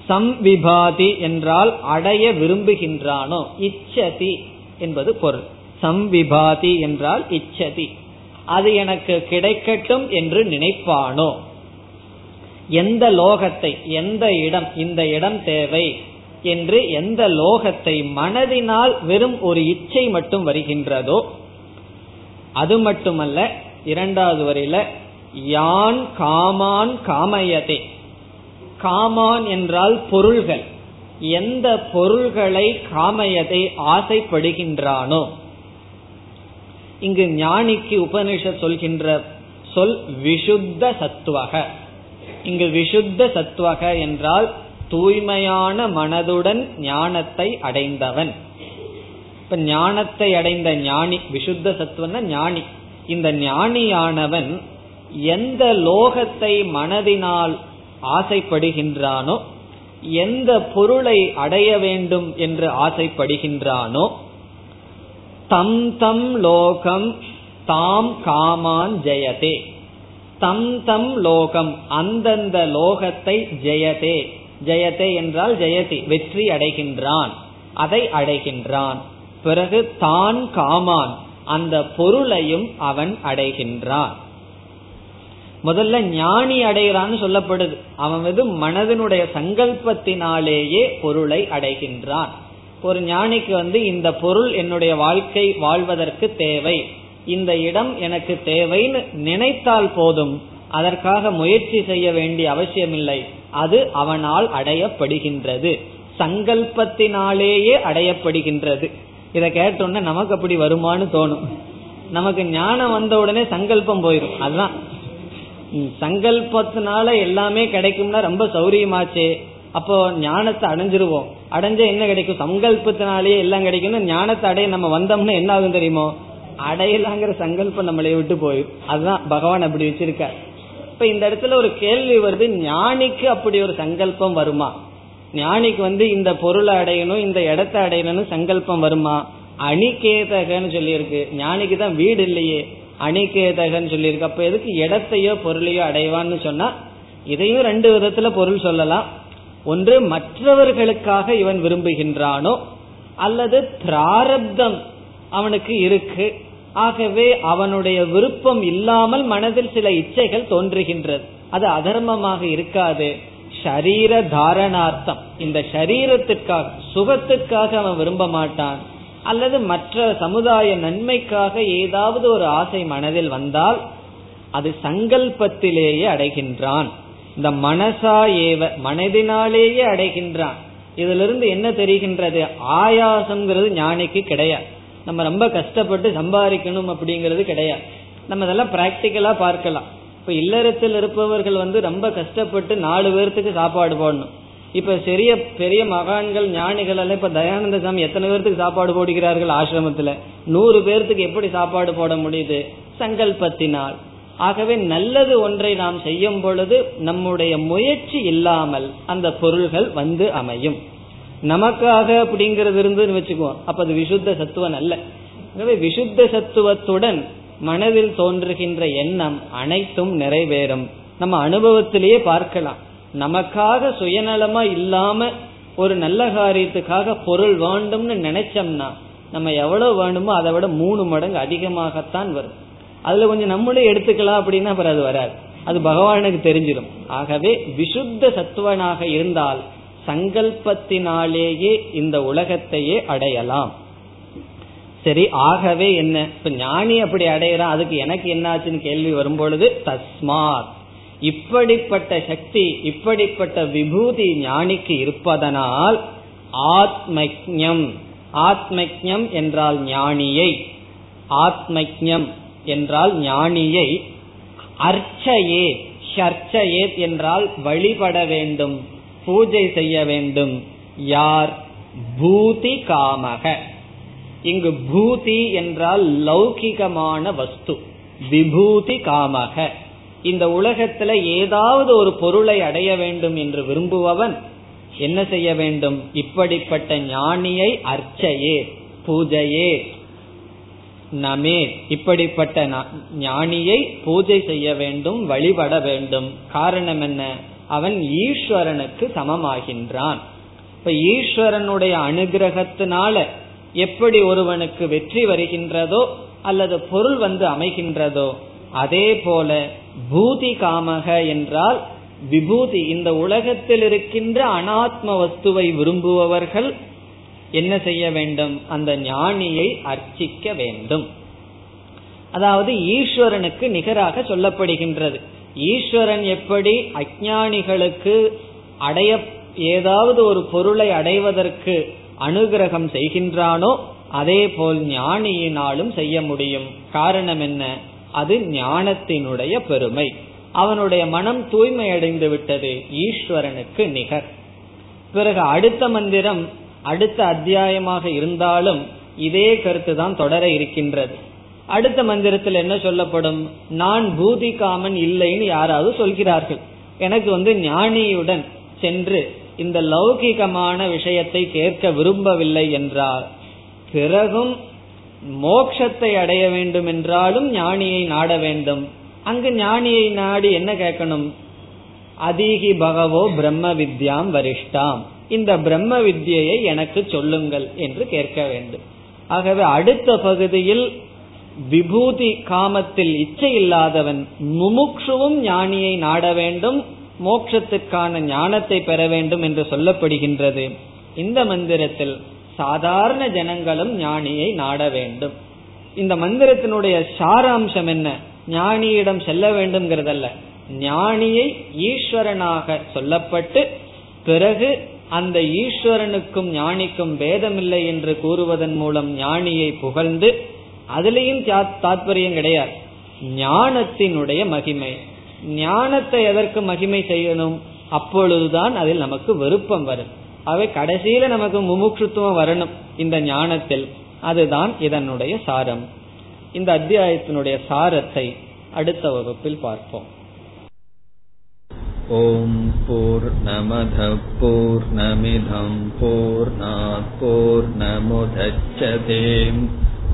சம்விபாதி என்றால் அடைய விரும்புகின்றானோ இச்சதி என்பது பொருள். சம்விபாதி என்றால் இச்சதி. அது எனக்கு கிடைக்கட்டும் என்று நினைப்பானோ? எந்த லோகத்தை எந்த இடம் இந்த இடம் தேவை என்று எந்த லோகத்தை மனதினால் வெறும் ஒரு இச்சை மட்டும் வருகின்றதோ அது மட்டுமல்ல இரண்டாவது வரையில யான் காமான் காமயதே. காமான் என்றால் பொருள்கள். எந்த பொருள்களை காமயதை ஆசைப்படுகின்றானோ. இங்கு ஞானிக்கு உபனிஷத் சொல்கின்ற சொல் விஷுத்த சத்துவக. இங்கு விஷுத்த சத்துவக என்றால் தூய்மையான மனதுடன் ஞானத்தை அடைந்தவன். இப்ப ஞானத்தை அடைந்த ஞானி விஷுத்த சத்துவன ஞானி. இந்த ஞானியானவன் எந்த லோகத்தை மனதினால் ஆசைப்படுகின்றானோ எந்த பொருளை அடைய வேண்டும் என்று ஆசைப்படுகின்றானோ தம் தம் லோகம் தாம் காமான் ஜெயதே. தம் தம் லோகம் அந்தந்த லோகத்தை ஜெயதே. ஜெயதே என்றால் ஜெயதி வெற்றி அடைகின்றான் அதை அடைகின்றான். பிறகு தான் காமான் அந்த பொருளையும் அவன் அடைகின்றான். முதல்ல ஞானி அடைகிறான்னு சொல்லப்படுது. அவன் வந்து மனதனுடைய சங்கல்பத்தினாலேயே பொருளை அடைகின்றான். ஒரு ஞானிக்கு வந்து இந்த பொருள் என்னுடைய வாழ்க்கை வாழ்வதற்கு தேவை. இந்த இடம் எனக்கு தேவைன்னு நினைத்தால் போதும். அதற்காக முயற்சி செய்ய வேண்டிய அவசியமில்லை. அது அவனால் அடையப்படுகின்றது. சங்கல்பத்தினாலேயே அடையப்படுகின்றது. இதை கேட்டோன்னே நமக்கு அப்படி வருமானு தோணும். நமக்கு ஞானம் வந்த உடனே சங்கல்பம் போயிடும் அதுதான். சங்கல்பத்தினால எல்லாமே கிடைக்கும்னா ரொம்ப சௌரியமாச்சு. அப்போ ஞானத்தை அடைஞ்சிருவோம். அடைஞ்ச என்ன கிடைக்கும்? சங்கல்பத்தினாலேயே எல்லாம் கிடைக்கும்னு ஞானத்தை அடைய நம்ம வந்தோம்னா என்ன ஆகும் தெரியுமோ? அடையலாங்கிற சங்கல்பம் நம்மளே விட்டு போயிடும் அதுதான் பகவான் அப்படி வச்சிருக்க இப்ப இந்த இடத்துல ஒரு கேள்வி வருது ஞானிக்கு அப்படி ஒரு சங்கல்பம் வருமா? ஞானிக்கு வந்து இந்த பொருளை அடையணும் இந்த இடத்தை அடையணும்னு சங்கல்பம் வருமா? அணிகேதகன்னு சொல்லியிருக்கு. ஞானிக்கு தான் வீடு இல்லையே. அணிகேதகன் சொல்லியிருக்கு. அப்ப எதுக்கு இடத்தையோ பொருளையோ அடைவான்னு சொன்னா இதையும் ரெண்டு விதத்துல பொருள் சொல்லலாம். ஒன்று மற்றவர்களுக்காக இவன் விரும்புகின்றானோ அல்லது பிராரப்தம் அவனுக்கு இருக்கு. ஆகவே அவனுடைய விருப்பம் இல்லாமல் மனதில் சில இச்சைகள் தோன்றுகின்றது. அது அதர்மமாக இருக்காது. ஷரீர தாரணார்த்தம் இந்த சரீரத்திற்காக சுகத்துக்காக அவன் விரும்ப மாட்டான். அல்லது மற்ற சமுதாய நன்மைக்காக ஏதாவது ஒரு ஆசை மனதில் வந்தால் அது சங்கல்பத்திலேயே அடைகின்றான். இந்த மனசா ஏவ மனதினாலேயே அடைகின்றான். இதுல இருந்து என்ன தெரிகின்றது? ஆயாசம்ங்கிறது ஞானிக்கு கிடையாது. நம்ம ரொம்ப கஷ்டப்பட்டு சம்பாதிக்கணும் அப்படிங்கிறது கிடையாது. நம்ம இதெல்லாம் பிராக்டிக்கலா பார்க்கலாம். இப்ப இல்லறத்தில் இருப்பவர்கள் வந்து ரொம்ப கஷ்டப்பட்டு நாலு பேர்த்துக்கு சாப்பாடு போடணும். இப்ப பெரிய பெரிய மகான்கள் ஞானிகள் எல்லாம் இப்ப தயானந்த சாமி எத்தனை பேர்த்துக்கு சாப்பாடு போடுகிறார்கள் ஆசிரமத்துல? நூறு பேர்த்துக்கு எப்படி சாப்பாடு போட முடியுது? சங்கல்பத்தினால். ஆகவே நல்லது ஒன்றை நாம் செய்யும் பொழுது நம்முடைய முயற்சி இல்லாமல் அந்த பொருள்கள் வந்து அமையும். நமக்காக அப்படிங்கிறது இருந்துன்னு வச்சுக்குவோம். அப்ப அது விசுத்த சத்துவம் அல்ல. ஆகவே விசுத்த சத்துவத்துடன் மனதில் தோன்றுகின்ற எண்ணம் அனைத்தும் நிறைவேறும். நம்ம அனுபவத்திலேயே பார்க்கலாம். நமக்காக சுயநலமா இல்லாம ஒரு நல்ல காரியத்துக்காக பொருள் வேண்டும்னு நினைச்சோம்னா நம்ம எவ்வளவு வேணுமோ அதை விட மூணு மடங்கு அதிகமாகத்தான் வரும். அதுல கொஞ்சம் நம்மளே எடுத்துக்கலாம் அப்படின்னா அப்புறம் அது வராது. அது பகவானுக்கு தெரிஞ்சிடும். ஆகவே விசுத்த சத்துவனாக இருந்தால் சங்கல்பத்தினாலேயே இந்த உலகத்தையே அடையலாம். சரி ஆகவே என்ன? இப்ப ஞானி அப்படி அடையிறான். அதுக்கு எனக்கு என்னாச்சுன்னு கேள்வி வரும்பொழுது தஸ்மாத். இப்படிப்பட்ட சக்தி இப்படிப்பட்ட விபூதி ஞானிக்கு இருப்பதனால் ஆத்மக்யம் ஆத்மக்யம் என்றால் ஞானியை. ஆத்மக்யம் என்றால் ஞானியை. அர்ச்சையே ஷர்ச்சையே என்றால் வழிபட வேண்டும் பூஜை செய்ய வேண்டும். யார்? பூதி காமக. இங்கு பூதி என்றால் லௌகிகமான வஸ்து விபூதி காமக. இந்த உலகத்துல ஏதாவது ஒரு பொருளை அடைய வேண்டும் என்று விரும்புபவன் என்ன செய்ய வேண்டும்? இப்படிப்பட்ட ஞானியை அர்ச்சையே பூஜையே நமே. இப்படிப்பட்ட ஞானியை பூஜை செய்ய வேண்டும் வழிபட வேண்டும். காரணம் என்ன? அவன் ஈஸ்வரனுக்கு சமமாகின்றான். இப்ப ஈஸ்வரனுடைய அனுகிரகத்தினால எப்படி ஒருவனுக்கு வெற்றி வருகின்றதோ அல்லது பொருள் வந்து அமைகின்றதோ அதே போல பூதி காமக என்றால் விபூதி. இந்த உலகத்தில் இருக்கின்ற அனாத்ம வஸ்துவை விரும்புபவர்கள் என்ன செய்ய வேண்டும்? அந்த ஞானியை அர்ச்சிக்க வேண்டும். அதாவது ஈஸ்வரனுக்கு நிகராக சொல்லப்படுகின்றது. ஈஸ்வரன் எப்படி அஜானிகளுக்கு அடைய ஏதாவது ஒரு பொருளை அடைவதற்கு அனுகிரகம் செய்கின்றானோ அதே போல் ஞானியினாலும் செய்ய முடியும். காரணம் என்ன? அது ஞானத்தினுடைய பெருமை. அவனுடைய மனம் தூய்மை அடைந்து விட்டது ஈஸ்வரனுக்கு நிகர். பிறகு அடுத்த மந்திரம் அடுத்த அத்தியாயமாக இருந்தாலும் இதே கருத்து தான் தொடர இருக்கின்றது. அடுத்த மந்திரத்தில் என்ன சொல்லப்படும்? நான் பூதி காமன் இல்லைன்னு யாராவது சொல்கிறார்கள். எனக்கு வந்து ஞானியுடன் சென்று இந்த லௌகிகமான விஷயத்தை கேட்க விரும்பவில்லை என்றால் பிறகும் மோக்ஷத்தை அடைய வேண்டும் என்றாலும் ஞானியை நாட வேண்டும். அங்கு ஞானியை நாடி என்ன கேட்கணும்? அதீகி பகவோ பிரம்ம வித்யாம் வரிஷ்டாம். இந்த பிரம்ம வித்யை எனக்கு சொல்லுங்கள் என்று கேட்க வேண்டும். ஆகவே அடுத்த பகுதியில் விபூதி காமத்தில் இச்சை இல்லாதவன் முமுக்ஷுவும் ஞானியை நாட வேண்டும் மோட்சத்துக்கான ஞானத்தை பெற வேண்டும் என்று சொல்லப்படுகின்றது. இந்த மந்திரத்தில் சாதாரண ஜனங்களும் ஞானியை நாட வேண்டும். இந்த மந்திரத்தினுடைய சாராம்சம் என்ன? ஞானியிடம் செல்ல வேண்டும்ங்கிறதல்ல. ஞானியை ஈஸ்வரனாக சொல்லப்பட்டு பிறகு அந்த ஈஸ்வரனுக்கும் ஞானிக்கும் பேதமில்லை என்று கூறுவதன் மூலம் ஞானியை புகழ்ந்து அதுலேயும் தாத்பரியம் கிடையாது. ஞானத்தினுடைய மகிமை. ஞானத்தை எதற்கு மகிமை செய்யணும்? அப்பொழுதுதான் அதில் நமக்கு விருப்பம் வரும். அவை கடைசியில நமக்கு முமுட்சுத்துவம் வரணும் இந்த ஞானத்தில் அதுதான் இதனுடைய சாரம் இந்த அத்தியாயத்தினுடைய சாரத்தை அடுத்த வகுப்பில் பார்ப்போம் ॐ पूर्णमधपूर्णमिधं पूर्णापूर्णमुदच्छते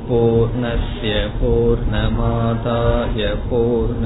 पूर्णस्य पूर्णमादाय पूर्णमेवावशिष्यते